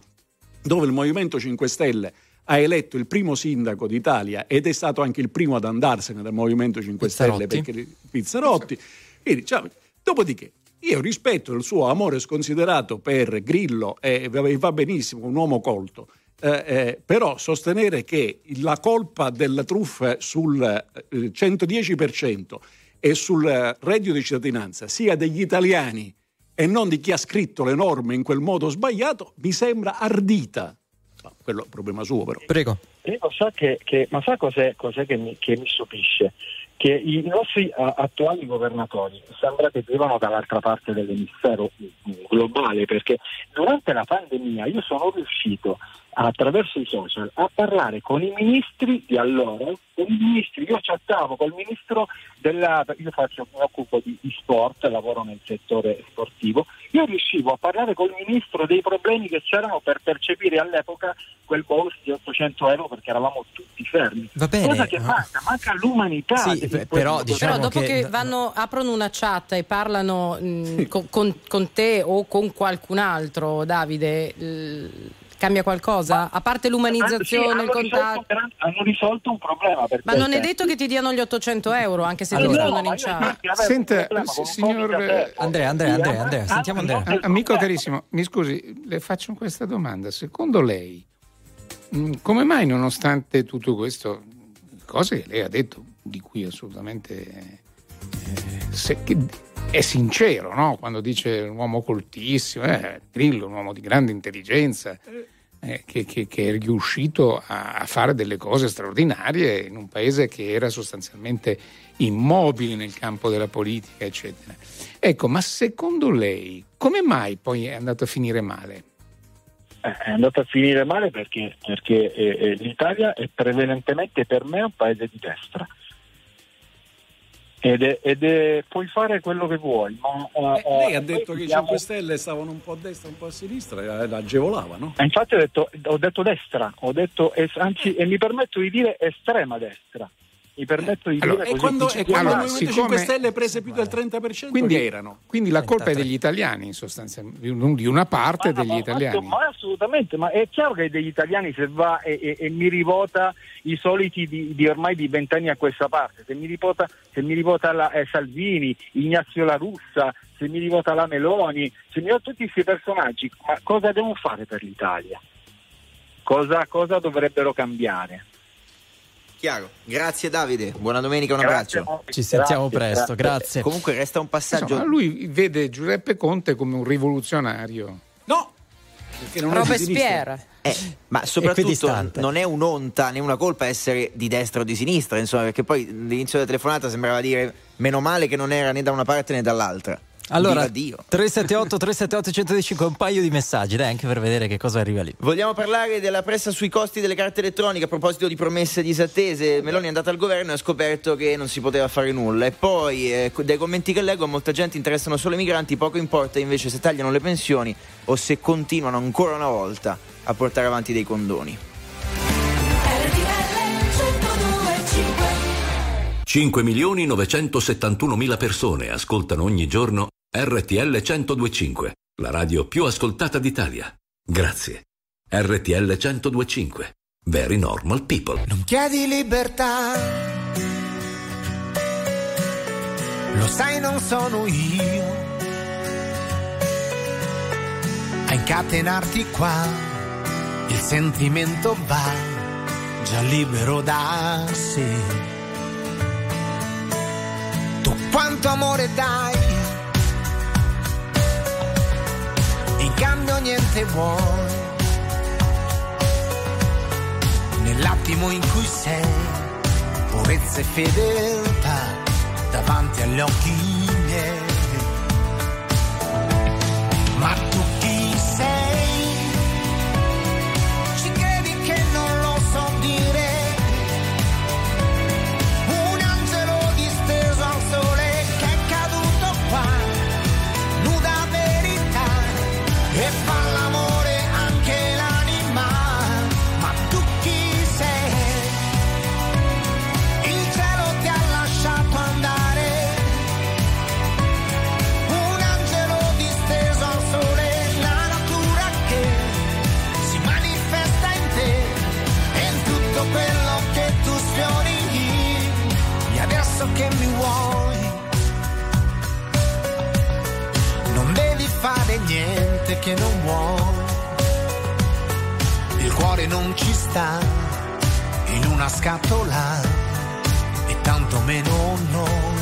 dove il Movimento 5 Stelle ha eletto il primo sindaco d'Italia ed è stato anche il primo ad andarsene dal Movimento 5 Stelle Pizzarotti. perché Pizzarotti. Quindi, diciamo, dopodiché, io rispetto il suo amore sconsiderato per Grillo e va benissimo, un uomo colto. Eh, eh, però sostenere che la colpa della truffa sul eh, 110% e sul eh, reddito di cittadinanza sia degli italiani e non di chi ha scritto le norme in quel modo sbagliato mi sembra ardita. Ma quello è un problema suo però. Prego. Io so che, che- ma sa cos'è, cos'è che, mi, che mi stupisce? Che i nostri eh, attuali governatori sembra che vivano dall'altra parte dell'emisfero globale, perché durante la pandemia io sono riuscito attraverso i social a parlare con i ministri di allora, con i ministri, io chattavo col ministro della, io faccio, mi occupo di, di sport, lavoro nel settore sportivo, io riuscivo a parlare col ministro dei problemi che c'erano per percepire all'epoca quel bonus di 800 euro perché eravamo tutti fermi. Va bene, Cosa che ma- manca, manca l'umanità. Sì, questo però, diciamo Però dopo che, vanno, aprono una chat e parlano mh, con, con- con te o con qualcun altro, Davide, l- cambia qualcosa? A parte Sì, l'umanizzazione, hanno il risolto contatto. gran- hanno risolto un problema. per Ma non è detto che ti diano gli 800 euro, anche se ti Allora, rispondono no, in chat. un signor aperto. Andrea, Andrea, Andrea, Andrea, Ah, sentiamo Andrea. no, A- Amico carissimo, mi scusi, le faccio questa domanda. Secondo lei, mh, come mai nonostante tutto questo, cose che lei ha detto, di cui assolutamente eh, se- che- è sincero, no? quando dice un uomo coltissimo, eh, Grillo, un uomo di grande intelligenza, eh, che, che- che è riuscito a, a fare delle cose straordinarie in un paese che era sostanzialmente immobile nel campo della politica, eccetera. Ecco, ma secondo lei come mai poi è andato a finire male? Eh, È andato a finire male perché, perché eh, eh, l'Italia è prevalentemente per me un paese di destra. Ed è, ed è- puoi fare quello che vuoi, ma eh, Eh, lei ha eh, detto che i siamo- 5 Stelle stavano un po' a destra, un po' a sinistra, eh, l'agevolava, no? Eh, Infatti ho detto, ho detto destra, ho detto es- anzi, e mi permetto di dire estrema destra. mi permetto di Allora, dire e quando, e quando allora, il Movimento siccome- 5 Stelle prese più del 30%, Quindi, erano? quindi la colpa è degli italiani, in sostanza, di un- di una parte Ma- degli ma- italiani. Ma assolutamente, ma è chiaro che degli italiani se va e, e- e mi rivota i soliti di, di ormai di vent'anni a questa parte, se mi rivota, se mi rivota la, eh, Salvini, Ignazio La Russa, se mi rivota la Meloni, se mi rivota tutti questi personaggi, ma cosa devono fare per l'Italia? Cosa, cosa dovrebbero cambiare? Chiaro. Grazie Davide, buona domenica, un Grazie, abbraccio. Ci sentiamo presto, grazie. Comunque resta un passaggio. Insomma, lui vede Giuseppe Conte come un rivoluzionario. No! Robespierre. Eh, ma soprattutto non è un'onta né una colpa essere di destra o di sinistra, insomma, perché poi all'inizio della telefonata sembrava dire meno male che non era né da una parte né dall'altra. Allora, Viva Dio. 378 378 115 un paio di messaggi, dai, anche per vedere che cosa arriva lì. Vogliamo parlare della pressa sui costi delle carte elettroniche a proposito di promesse disattese. Meloni è andata al governo e ha scoperto che non si poteva fare nulla. E poi, eh, dai commenti che leggo, a molta gente interessano solo i migranti, poco importa invece se tagliano le pensioni o se continuano ancora una volta a portare avanti dei condoni. 5 milioni 971 mila persone ascoltano ogni giorno RTL 1025, la radio più ascoltata d'Italia. Grazie. RTL 1025. Very normal people. Non chiedi libertà, lo sai non sono io a incatenarti qua, il sentimento va già libero da sé. Tu quanto amore dai, cambio niente vuoi nell'attimo in cui sei, purezza e fedeltà davanti agli occhi miei. Che non vuoi. Il cuore non ci sta in una scatola e tanto meno noi.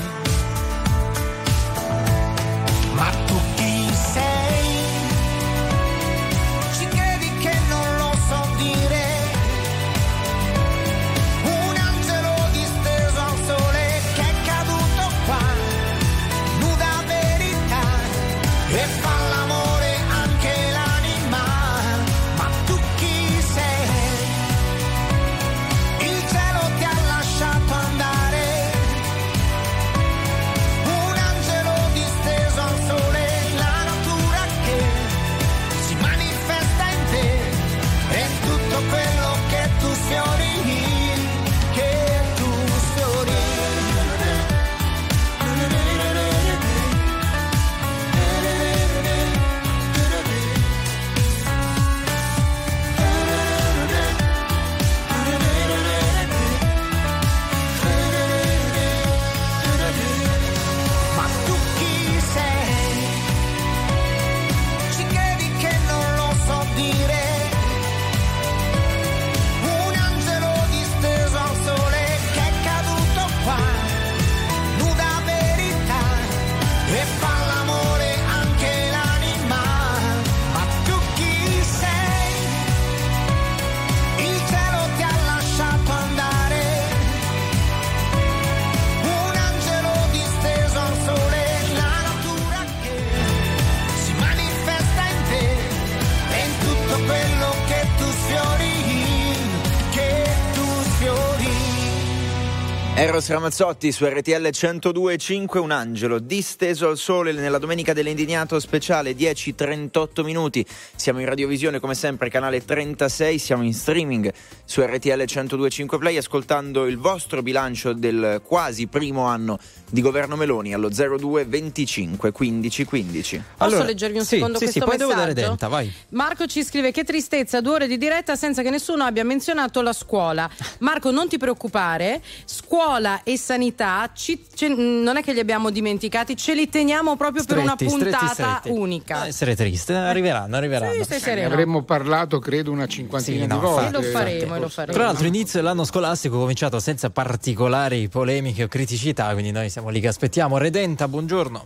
Eros Ramazzotti su RTL 102.5, un angelo disteso al sole nella domenica dell'indignato speciale 10.38 minuti. Siamo in radiovisione come sempre, canale 36, siamo in streaming su RTL 102.5 Play ascoltando il vostro bilancio del quasi primo anno di governo Meloni allo 02 25 15 15. Posso leggervi un sì, secondo sì, questo sì, poi devo dare messaggio? denta, vai. Marco ci scrive che tristezza, due ore di diretta senza che nessuno abbia menzionato la scuola. Marco, non ti preoccupare, scuola e sanità ci- ce- non è che li abbiamo dimenticati, ce li teniamo proprio per una Stretti, stretti, puntata stretti. unica. Non essere triste, arriveranno, arriveranno. Sì, Ne sereno. avremmo parlato, credo, una cinquantina Sì, no, di volte. E lo faremo, e lo faremo. Tra l'altro inizio dell'anno scolastico è cominciato senza particolari polemiche o criticità, quindi noi siamo lì che aspettiamo. Redenta, buongiorno.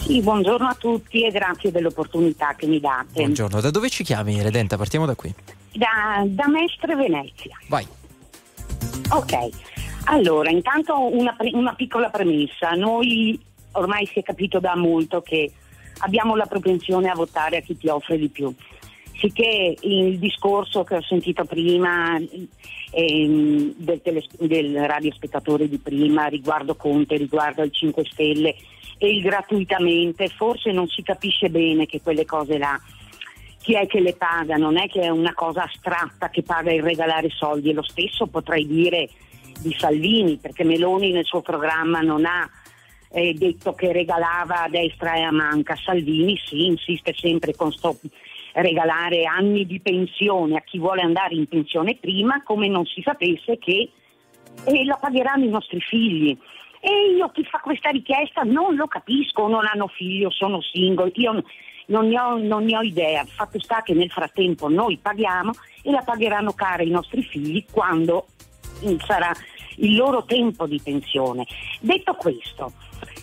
Sì, buongiorno a tutti e grazie dell'opportunità che mi date. Buongiorno, da dove ci chiami Redenta? Partiamo da qui. Da, da Mestre Venezia. Vai. Ok, allora intanto una, una piccola premessa. Noi ormai si è capito da molto che abbiamo la propensione a votare a chi ti offre di più. Sicché il discorso che ho sentito prima ehm, del, teles- del radiospettatore di prima riguardo Conte, riguardo il 5 Stelle e il gratuitamente, forse non si capisce bene che quelle cose là chi è che le paga, non è che è una cosa astratta che paga il regalare soldi e lo stesso potrei dire di Salvini, perché Meloni nel suo programma non ha eh, detto che regalava a destra e a manca. Salvini sì, insiste sempre con sto regalare anni di pensione a chi vuole andare in pensione prima, come non si sapesse che eh, la pagheranno i nostri figli. E io chi fa questa richiesta non lo capisco, non hanno figli o sono single, io non ne, ho, non ne ho idea. Fatto sta che nel frattempo noi paghiamo e la pagheranno cara i nostri figli quando sarà il loro tempo di pensione. Detto questo,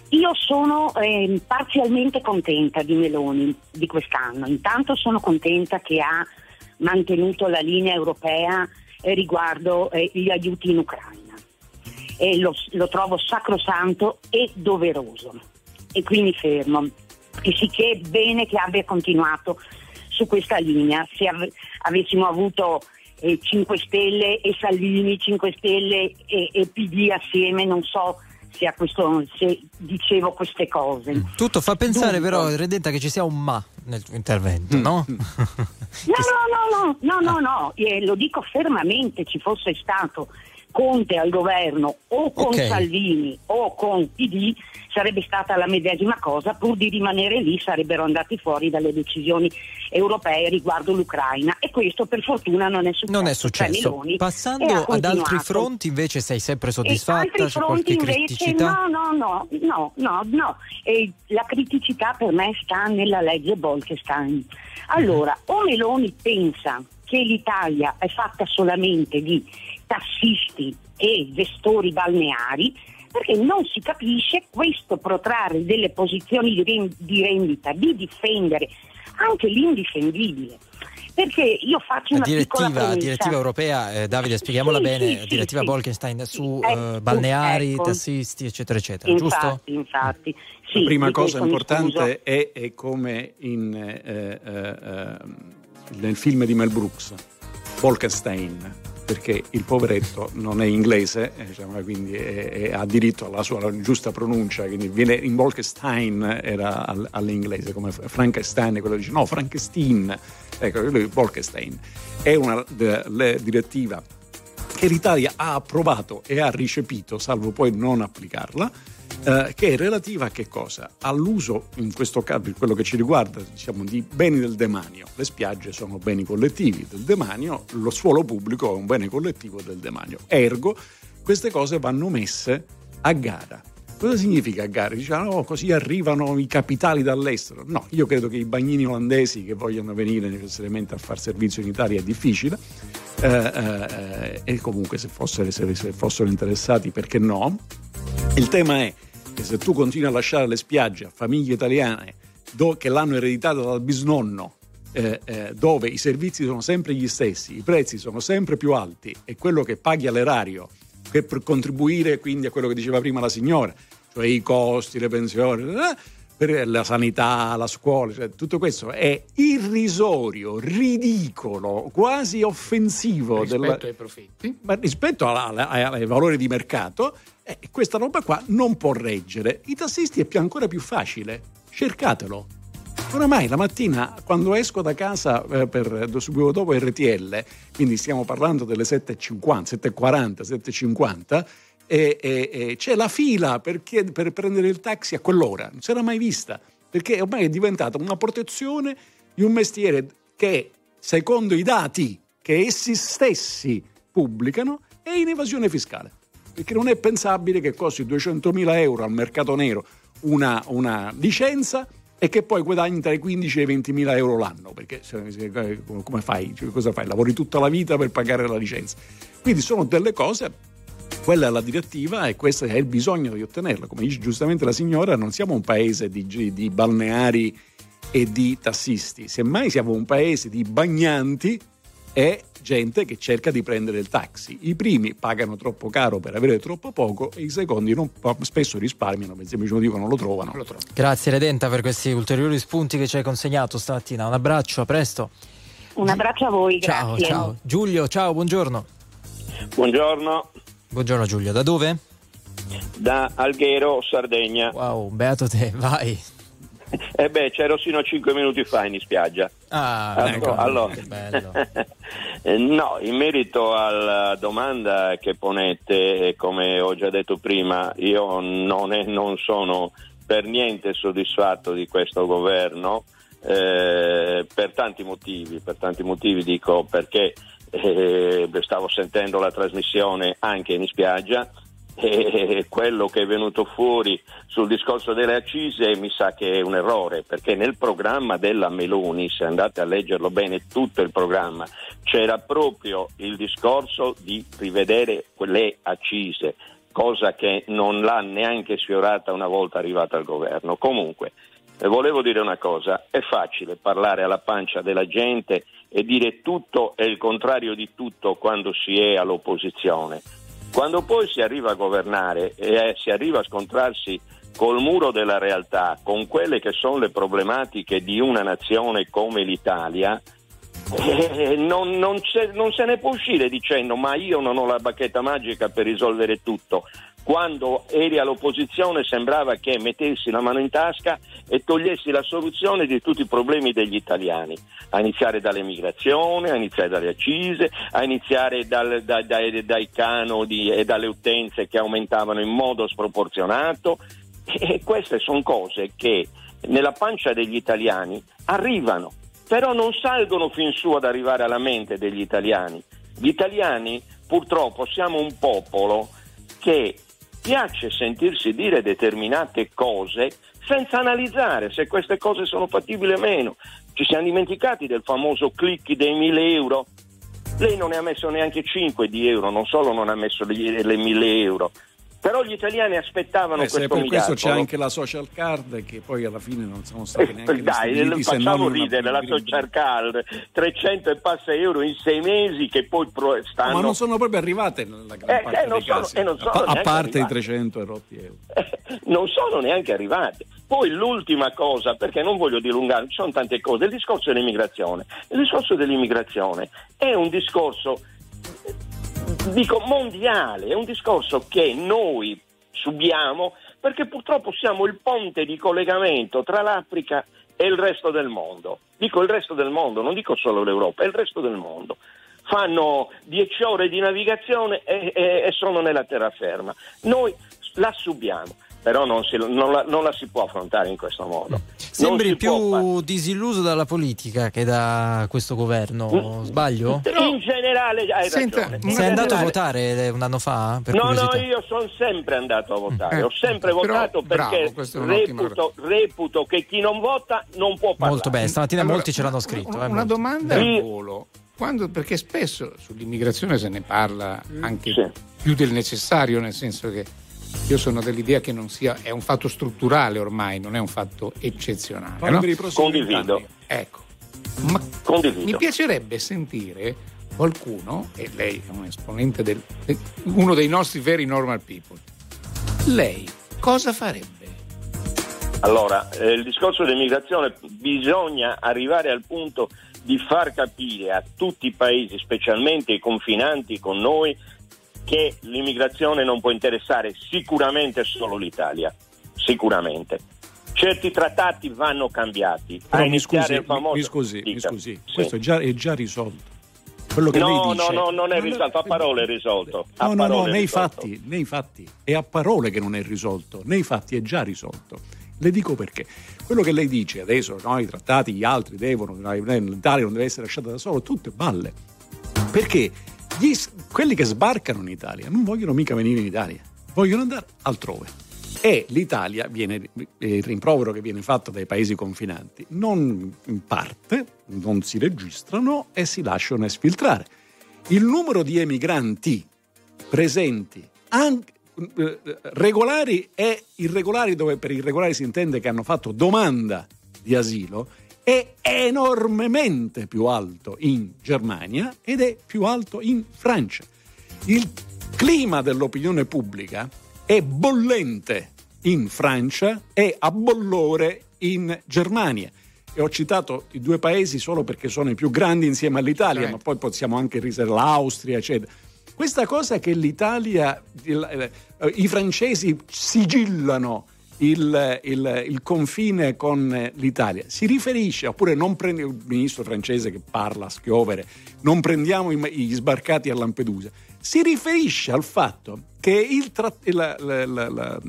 io sono ehm, parzialmente contenta di Meloni di quest'anno. Intanto sono contenta che ha mantenuto la linea europea eh, riguardo eh, gli aiuti in Ucraina lo, lo trovo sacrosanto e doveroso. E quindi fermo. E sicché bene che abbia continuato su questa linea. Se av- avessimo avuto eh, 5 Stelle e Salvini, 5 Stelle e, e PD assieme, non so se, a questo, se dicevo queste cose. Tutto fa pensare Dunque. però, Redenta, che ci sia un ma nel tuo intervento, [LAUGHS] no? No, no, no, no, no, no, no, eh, lo dico fermamente, ci fosse stato Conte al governo o con Ok. Salvini o con PD sarebbe stata la medesima cosa, pur di rimanere lì sarebbero andati fuori dalle decisioni europee riguardo l'Ucraina e questo per fortuna non è successo. Non è Cioè, successo. Meloni e Passando ad altri fronti, invece, sei sempre soddisfatta? altri C'è fronti qualche invece criticità? no, no, no, no, no, no. E la criticità per me sta nella legge Bolkestein. Allora, o Meloni pensa che l'Italia è fatta solamente di tassisti e gestori balneari, perché non si capisce questo protrarre delle posizioni di ren- di rendita, di difendere anche l'indifendibile. Perché io faccio una direttiva, direttiva europea, eh, Davide, spieghiamola Sì, bene, sì, direttiva sì. Bolkestein su Ecco, eh, balneari, ecco. tassisti, eccetera, eccetera, giusto? Infatti, infatti. Sì, La prima cosa importante è, è come in, eh, eh, eh, nel film di Mel Brooks, Bolkestein, perché il poveretto non è inglese, eh, diciamo, quindi è- è- ha diritto alla sua giusta pronuncia, quindi viene in Bolkestein era al- all'inglese, come Frankenstein, quello dice no, Frankenstein, ecco, lui è. È una de- direttiva che l'Italia ha approvato e ha recepito, salvo poi non applicarla, eh, che è relativa a che cosa? All'uso, in questo caso, per quello che ci riguarda, diciamo, di beni del demanio. Le spiagge sono beni collettivi del demanio, lo suolo pubblico è un bene collettivo del demanio. Ergo, queste cose vanno messe a gara. Cosa significa a gara? Diciamo, "Oh, così arrivano i capitali dall'estero. No, io credo che i bagnini olandesi che vogliono venire necessariamente a far servizio in Italia è difficile. Eh, eh, e comunque se fossero, se- se fossero interessati, perché no? Il tema è che se tu continui a lasciare le spiagge a famiglie italiane do- che l'hanno ereditata dal bisnonno, eh, eh, dove i servizi sono sempre gli stessi, i prezzi sono sempre più alti e quello che paghi all'erario per contribuire quindi a quello che diceva prima la signora, cioè i costi, le pensioni, eh, per la sanità, la scuola, cioè, tutto questo è irrisorio, ridicolo, quasi offensivo rispetto della- ai profitti. ma rispetto alla- alla- ai valori di mercato, eh, questa roba qua non può reggere. I tassisti è più, ancora più facile, cercatelo. Oramai la mattina quando esco da casa eh, per, subito dopo RTL, quindi stiamo parlando delle 7.50, 7.40, 7.50, e, e- e c'è la fila per, chied- per prendere il taxi a quell'ora, non si era mai vista, perché ormai è diventata una protezione di un mestiere che, secondo i dati che essi stessi pubblicano, è in evasione fiscale. Perché non è pensabile che costi 200.000 euro al mercato nero una, una licenza e che poi guadagni tra i 15 e i 20 mila euro l'anno, perché se- come fai? Cioè, cosa fai? Lavori tutta la vita per pagare la licenza. Quindi sono delle cose, quella è la direttiva e questo è il bisogno di ottenerla. Come dice giustamente la signora, non siamo un paese di, di balneari e di tassisti, semmai siamo un paese di bagnanti e gente che cerca di prendere il taxi. I primi pagano troppo caro per avere troppo poco e i secondi non- spesso risparmiano, per esempio dicono non lo trovano. Grazie Redenta per questi ulteriori spunti che ci hai consegnato stamattina. Un abbraccio, a presto. Un abbraccio a voi, Ciao, grazie. ciao. Giulio, ciao, buongiorno. Buongiorno, Buongiorno Giulio, da dove? da Alghero, Sardegna. Wow, beato te, vai. Eh beh, c'ero sino a 5 minuti fa in spiaggia. Ah, Allora- ecco, allora- bello. [LAUGHS] Eh, no, in merito alla domanda che ponete, eh, come ho già detto prima, io non, è- non sono per niente soddisfatto di questo governo eh, per tanti motivi. Per tanti motivi dico perché eh, stavo sentendo la trasmissione anche in spiaggia e quello che è venuto fuori sul discorso delle accise mi sa che è un errore perché nel programma della Meloni, se andate a leggerlo bene tutto il programma, c'era proprio il discorso di rivedere quelle accise, cosa che non l'ha neanche sfiorata una volta arrivata al governo. Comunque, eh, volevo dire una cosa, è facile parlare alla pancia della gente e dire tutto e il contrario di tutto quando si è all'opposizione. Quando poi si arriva a governare e eh, si arriva a scontrarsi col muro della realtà, con quelle che sono le problematiche di una nazione come l'Italia, eh, non, non non se ne può uscire dicendo ma io non ho la bacchetta magica per risolvere tutto. Quando eri all'opposizione sembrava che mettessi la mano in tasca e togliessi la soluzione di tutti i problemi degli italiani, a iniziare dall'emigrazione, a iniziare dalle accise, a iniziare dal- da- dai, dai canoni e dalle utenze che aumentavano in modo sproporzionato. E queste sono cose che nella pancia degli italiani arrivano, però non salgono fin su ad arrivare alla mente degli italiani. Gli italiani purtroppo siamo un popolo che piace sentirsi dire determinate cose senza analizzare se queste cose sono fattibili o meno. Ci siamo dimenticati del famoso click dei 1000 euro. Lei non ne ha messo neanche 5 di euro, non solo non ha messo le, le 1000 euro. Però gli italiani aspettavano Eh, questo per questo c'è anche la social card che poi alla fine non sono state neanche Eh, Dai, facciamo ridere la social card 300 e passa euro in sei mesi che poi pro- stanno Ma non sono proprio arrivate nella gran Eh, parte eh, non sono- casi. e non sono a, a parte i arrivate. 300 e rotti euro. [LAUGHS] non sono neanche arrivate. Poi l'ultima cosa, perché non voglio dilungare, ci sono tante cose, il discorso dell'immigrazione. Il discorso dell'immigrazione è un discorso, eh, dico, mondiale, è un discorso che noi subiamo perché purtroppo siamo il ponte di collegamento tra l'Africa e il resto del mondo. Dico il resto del mondo, non dico solo l'Europa, è il resto del mondo. Fanno 10 ore di navigazione e, e- e sono nella terraferma. Noi la subiamo, però non, si- non la, non la si può affrontare in questo modo. Sembri più disilluso dalla politica che da questo governo, sbaglio? in generale hai ragione. In Sei andato a generale- votare un anno fa? Per No, no, curiosità? io sono sempre andato a votare, Eh, ho sempre però, votato bravo, perché un'ottima reputo, reputo che chi non vota non può parlare. Molto bene, stamattina Allora, molti ce l'hanno scritto. eh, Una domanda al volo. Quando- perché spesso sull'immigrazione se ne parla anche più del necessario, nel senso che io sono dell'idea che non sia, è un fatto strutturale ormai, non è un fatto eccezionale. Parlo no? per i prossimi Condivido. vent'anni. Ecco, ma Condivido. mi piacerebbe sentire qualcuno, e lei è un esponente del, de- uno dei nostri veri normal people, lei cosa farebbe? Allora, eh, il discorso dell'immigrazione bisogna arrivare al punto di far capire a tutti i paesi, specialmente i confinanti con noi, che l'immigrazione non può interessare sicuramente solo l'Italia, sicuramente. Certi trattati vanno cambiati. Però mi scusi, famoso- mi scusi, mi scusi, Sì. questo è già, è già risolto. Quello che no, lei dice, no, no, non è risolto, a parole è risolto. No, no, no, è nei fatti, nei fatti. È a parole che non è risolto, nei fatti è già risolto. Le dico perché. Quello che lei dice adesso, no, i trattati, gli altri devono, l'Italia non deve essere lasciata da solo, tutte balle. Perché gli quelli che sbarcano in Italia non vogliono mica venire in Italia, vogliono andare altrove. E l'Italia viene, il rimprovero che viene fatto dai paesi confinanti, non parte, non si registrano e si lasciano esfiltrare. Il numero di emigranti presenti, anche, eh, regolari e irregolari, dove per irregolari si intende che hanno fatto domanda di asilo, è enormemente più alto in Germania ed è più alto in Francia. Il clima dell'opinione pubblica è bollente in Francia e a bollore in Germania. E ho citato i due paesi solo perché sono i più grandi insieme all'Italia, ma poi possiamo anche riservare l'Austria, eccetera. Questa cosa che l'Italia, eh, i francesi sigillano il, il- il confine con l'Italia, si riferisce, oppure non prende il ministro francese che parla a schiovere, non prendiamo i- gli sbarcati a Lampedusa, si riferisce al fatto che il, tra- la- la- la-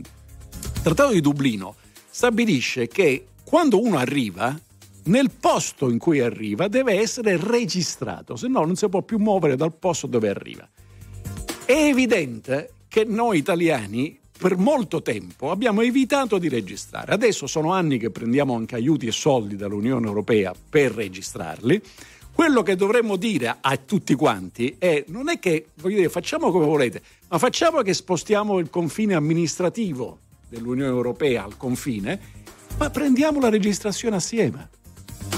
Trattato di Dublino stabilisce che quando uno arriva, nel posto in cui arriva deve essere registrato, se no non si può più muovere dal posto dove arriva. È evidente che noi italiani per molto tempo abbiamo evitato di registrare. Adesso sono anni che prendiamo anche aiuti e soldi dall'Unione Europea per registrarli. Quello che dovremmo dire a tutti quanti è non è che voglio dire, facciamo come volete, ma facciamo che spostiamo il confine amministrativo dell'Unione Europea al confine, ma prendiamo la registrazione assieme.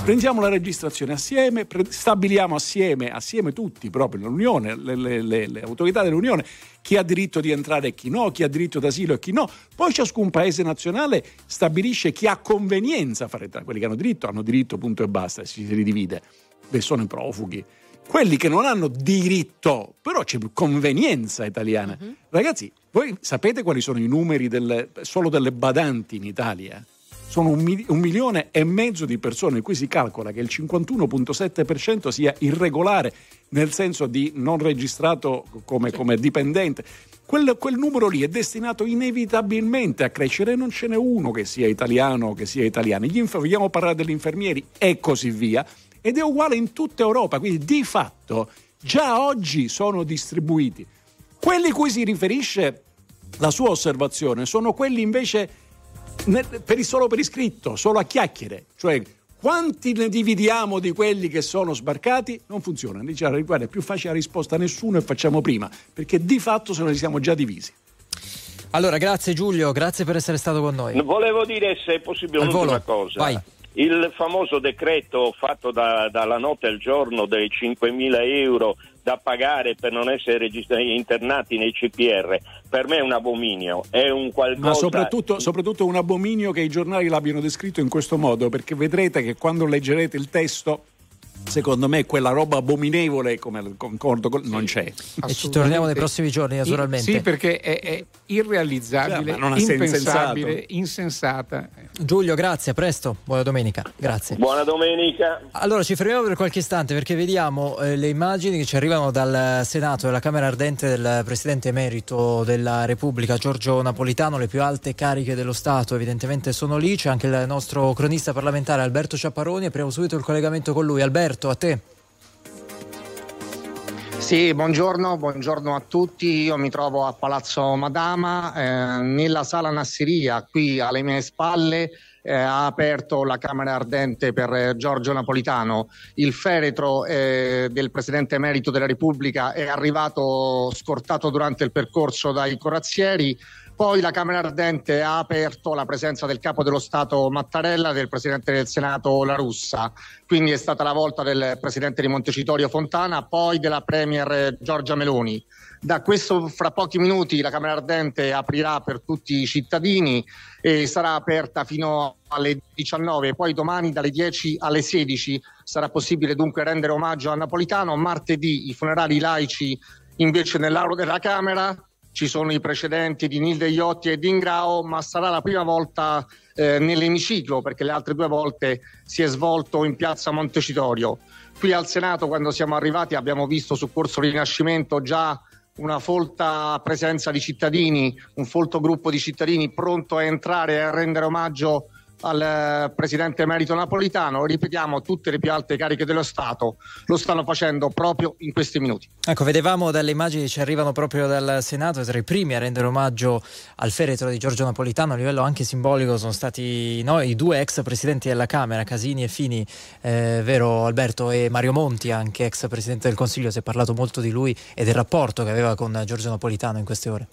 Prendiamo la registrazione assieme, pre- stabiliamo assieme, assieme tutti, proprio l'Unione, le, le- le- le autorità dell'Unione, chi ha diritto di entrare e chi no, chi ha diritto d'asilo e chi no. Poi ciascun paese nazionale stabilisce chi ha convenienza a fare entrare. Quelli che hanno diritto hanno diritto, punto e basta, si ridivide. Beh, sono i profughi. Quelli che non hanno diritto, però c'è convenienza italiana. Ragazzi, voi sapete quali sono i numeri delle- solo delle badanti in Italia? Sono un, mil- un milione e mezzo di persone in cui si calcola che il 51,7% sia irregolare, nel senso di non registrato come, come dipendente. Quel, quel numero lì è destinato inevitabilmente a crescere e non ce n'è uno che sia italiano o che sia italiano. Gli inf- vogliamo parlare degli infermieri e così via. Ed è uguale in tutta Europa, quindi di fatto già oggi sono distribuiti. Quelli cui si riferisce la sua osservazione sono quelli invece per, solo per iscritto, solo a chiacchiere, cioè quanti ne dividiamo di quelli che sono sbarcati? Non funziona. Dice, guarda, è più facile la risposta a nessuno e facciamo prima, perché di fatto se noi siamo già divisi. Allora, grazie Giulio, grazie per essere stato con noi. Volevo dire se è possibile Al un'ultima volo, cosa. vai. Il famoso decreto fatto da- dalla notte al giorno dei 5.000 euro da pagare per non essere registrati, internati nei CPR, per me è un abominio, è un qualcosa... Ma soprattutto, soprattutto un abominio che i giornali l'abbiano descritto in questo modo, perché vedrete che quando leggerete il testo, secondo me quella roba abominevole, come concordo, con- non c'è. E ci torniamo nei prossimi giorni, naturalmente. Sì, perché è, è irrealizzabile, senso impensabile, insensata. Giulio, grazie, a presto, buona domenica. Grazie. Buona domenica. Allora ci fermiamo per qualche istante perché vediamo eh, le immagini che ci arrivano dal Senato e dalla Camera Ardente del Presidente Emerito della Repubblica Giorgio Napolitano, le più alte cariche dello Stato evidentemente sono lì, c'è anche il nostro cronista parlamentare Alberto Ciapparoni, apriamo subito il collegamento con lui. Alberto, a te. Sì, buongiorno, buongiorno a tutti. Io mi trovo a Palazzo Madama, eh, nella sala Nassiria, qui alle mie spalle. eh, ha aperto la Camera Ardente per eh, Giorgio Napolitano. Il feretro eh, del Presidente Emerito della Repubblica è arrivato scortato durante il percorso dai corazzieri. Poi la Camera Ardente ha aperto la presenza del capo dello Stato Mattarella e del Presidente del Senato La Russa, quindi è stata la volta del Presidente di Montecitorio Fontana, poi della Premier Giorgia Meloni. Da questo fra pochi minuti la Camera Ardente aprirà per tutti i cittadini e sarà aperta fino alle 19, poi domani dalle 10 alle 16 sarà possibile dunque rendere omaggio a Napolitano, martedì i funerali laici invece nell'aula della Camera, ci sono i precedenti di Nilde Iotti e di Ingrao, ma sarà la prima volta eh, nell'emiciclo perché le altre due volte si è svolto in piazza Montecitorio. Qui al Senato, quando siamo arrivati, abbiamo visto su Corso Rinascimento già una folta presenza di cittadini, un folto gruppo di cittadini pronto a entrare e a rendere omaggio al eh, presidente emerito napolitano. Ripetiamo, tutte le più alte cariche dello Stato lo stanno facendo proprio in questi minuti. Ecco, vedevamo dalle immagini che ci arrivano proprio dal Senato, tra i primi a rendere omaggio al feretro di Giorgio Napolitano a livello anche simbolico sono stati no, i due ex presidenti della Camera, Casini e Fini, eh, vero Alberto, e Mario Monti, anche ex presidente del Consiglio, si è parlato molto di lui e del rapporto che aveva con Giorgio Napolitano in queste ore.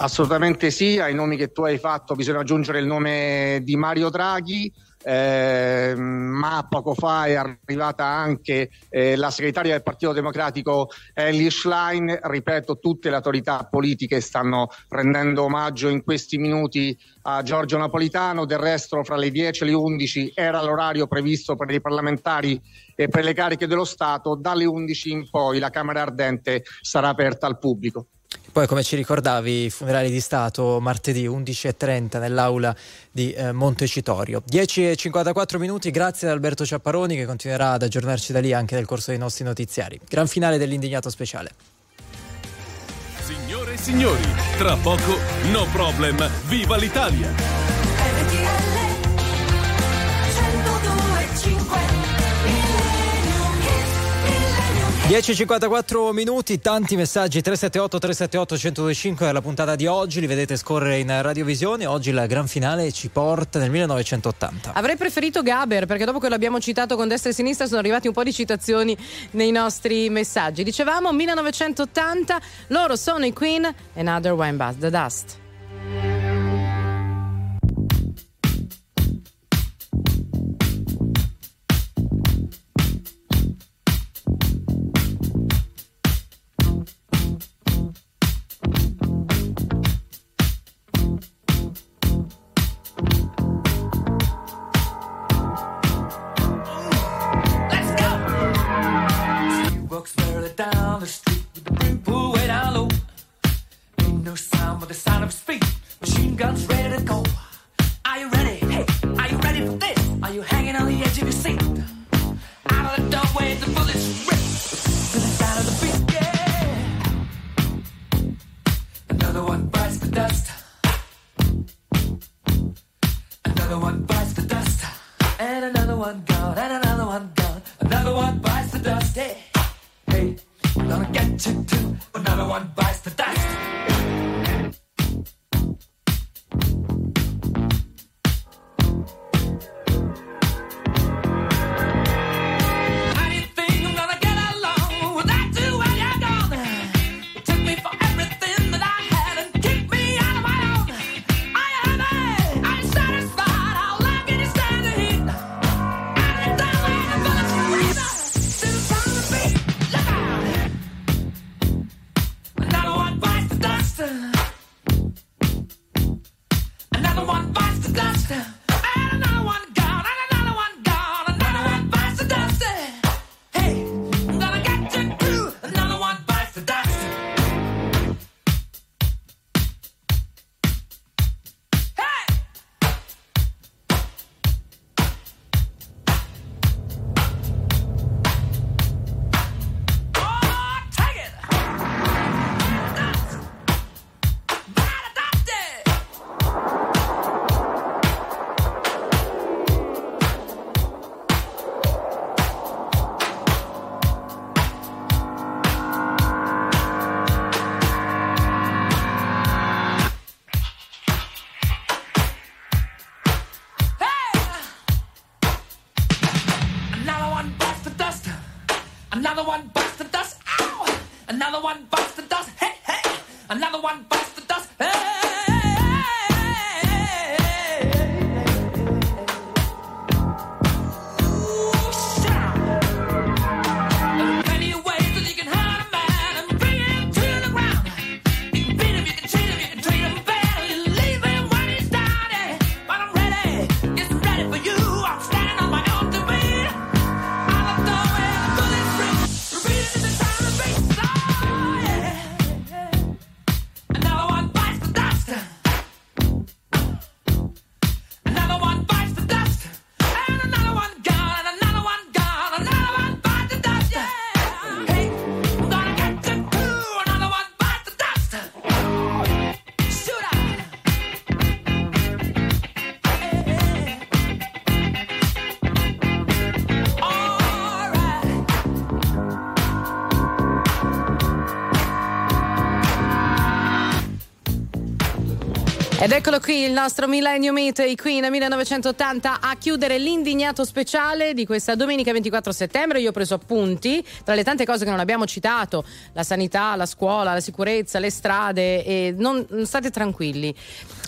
Assolutamente sì, ai nomi che tu hai fatto bisogna aggiungere il nome di Mario Draghi, eh, ma poco fa è arrivata anche eh, la segretaria del Partito Democratico Ellie Schlein, ripeto tutte le autorità politiche stanno rendendo omaggio in questi minuti a Giorgio Napolitano, del resto fra le 10 e le 11 era l'orario previsto per i parlamentari e per le cariche dello Stato, dalle 11 in poi la Camera Ardente sarà aperta al pubblico. Poi, come ci ricordavi, funerali di Stato martedì 11.30 nell'aula di eh, Montecitorio. 10.54 minuti, grazie ad Alberto Ciapparoni che continuerà ad aggiornarci da lì anche nel corso dei nostri notiziari. Gran finale dell'indignato speciale. Signore e signori, tra poco No Problem, viva l'Italia! 10.54 minuti, tanti messaggi 378 378 1025 per la puntata di oggi, li vedete scorrere in radiovisione, oggi la gran finale ci porta nel 1980. Avrei preferito Gaber perché dopo che l'abbiamo citato con destra e sinistra sono arrivati un po' di citazioni nei nostri messaggi. Dicevamo 1980, loro sono i Queen, Another Wine Bus, The Dust. Ed eccolo qui il nostro Millennium Meet, i Queen 1980 a chiudere l'indignato speciale di questa domenica 24 settembre. Io ho preso appunti tra le tante cose che non abbiamo citato, la sanità, la scuola, la sicurezza, le strade e non state tranquilli.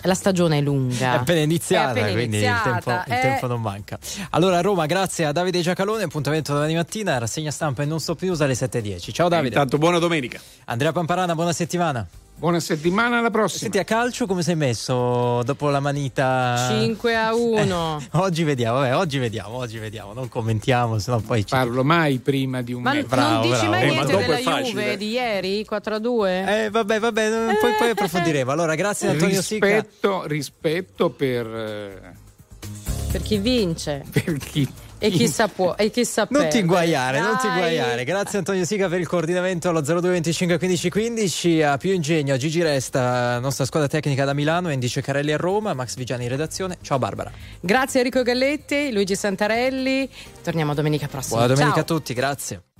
La stagione è lunga. È appena iniziata, È appena quindi iniziata, il, tempo, il eh. tempo non manca. Allora, a Roma, grazie a Davide Giacalone. Appuntamento domani mattina, rassegna stampa e non sto più alle 7.10. Ciao Davide. Intanto, buona domenica. Andrea Pamparana, buona settimana. Buona settimana, alla prossima. Senti, a calcio come sei messo dopo la manita? 5 a 1. Oggi vediamo, vabbè, oggi vediamo, oggi vediamo, non commentiamo, sennò poi ci... Parlo mai prima di un Ma mese. Bravo, non dici bravo. mai Eh, ma niente dopo della è facile. Juve di ieri 4 a 2? Eh, vabbè, vabbè, poi, poi approfondiremo. Allora, grazie Antonio Sica. rispetto, rispetto per, eh, Per chi vince per chi e chi sa può e chi sa Non ti perdere. inguaiare, non ti Dai. inguaiare. Grazie Antonio Sica per il coordinamento allo 0225 15 15. A più ingegno, a Gigi Resta, nostra squadra tecnica da Milano, Indice Carelli a Roma, Max Vigiani in redazione. Ciao Barbara. Grazie Enrico Galletti, Luigi Santarelli. Torniamo domenica prossima. Buona domenica Ciao. a tutti, grazie.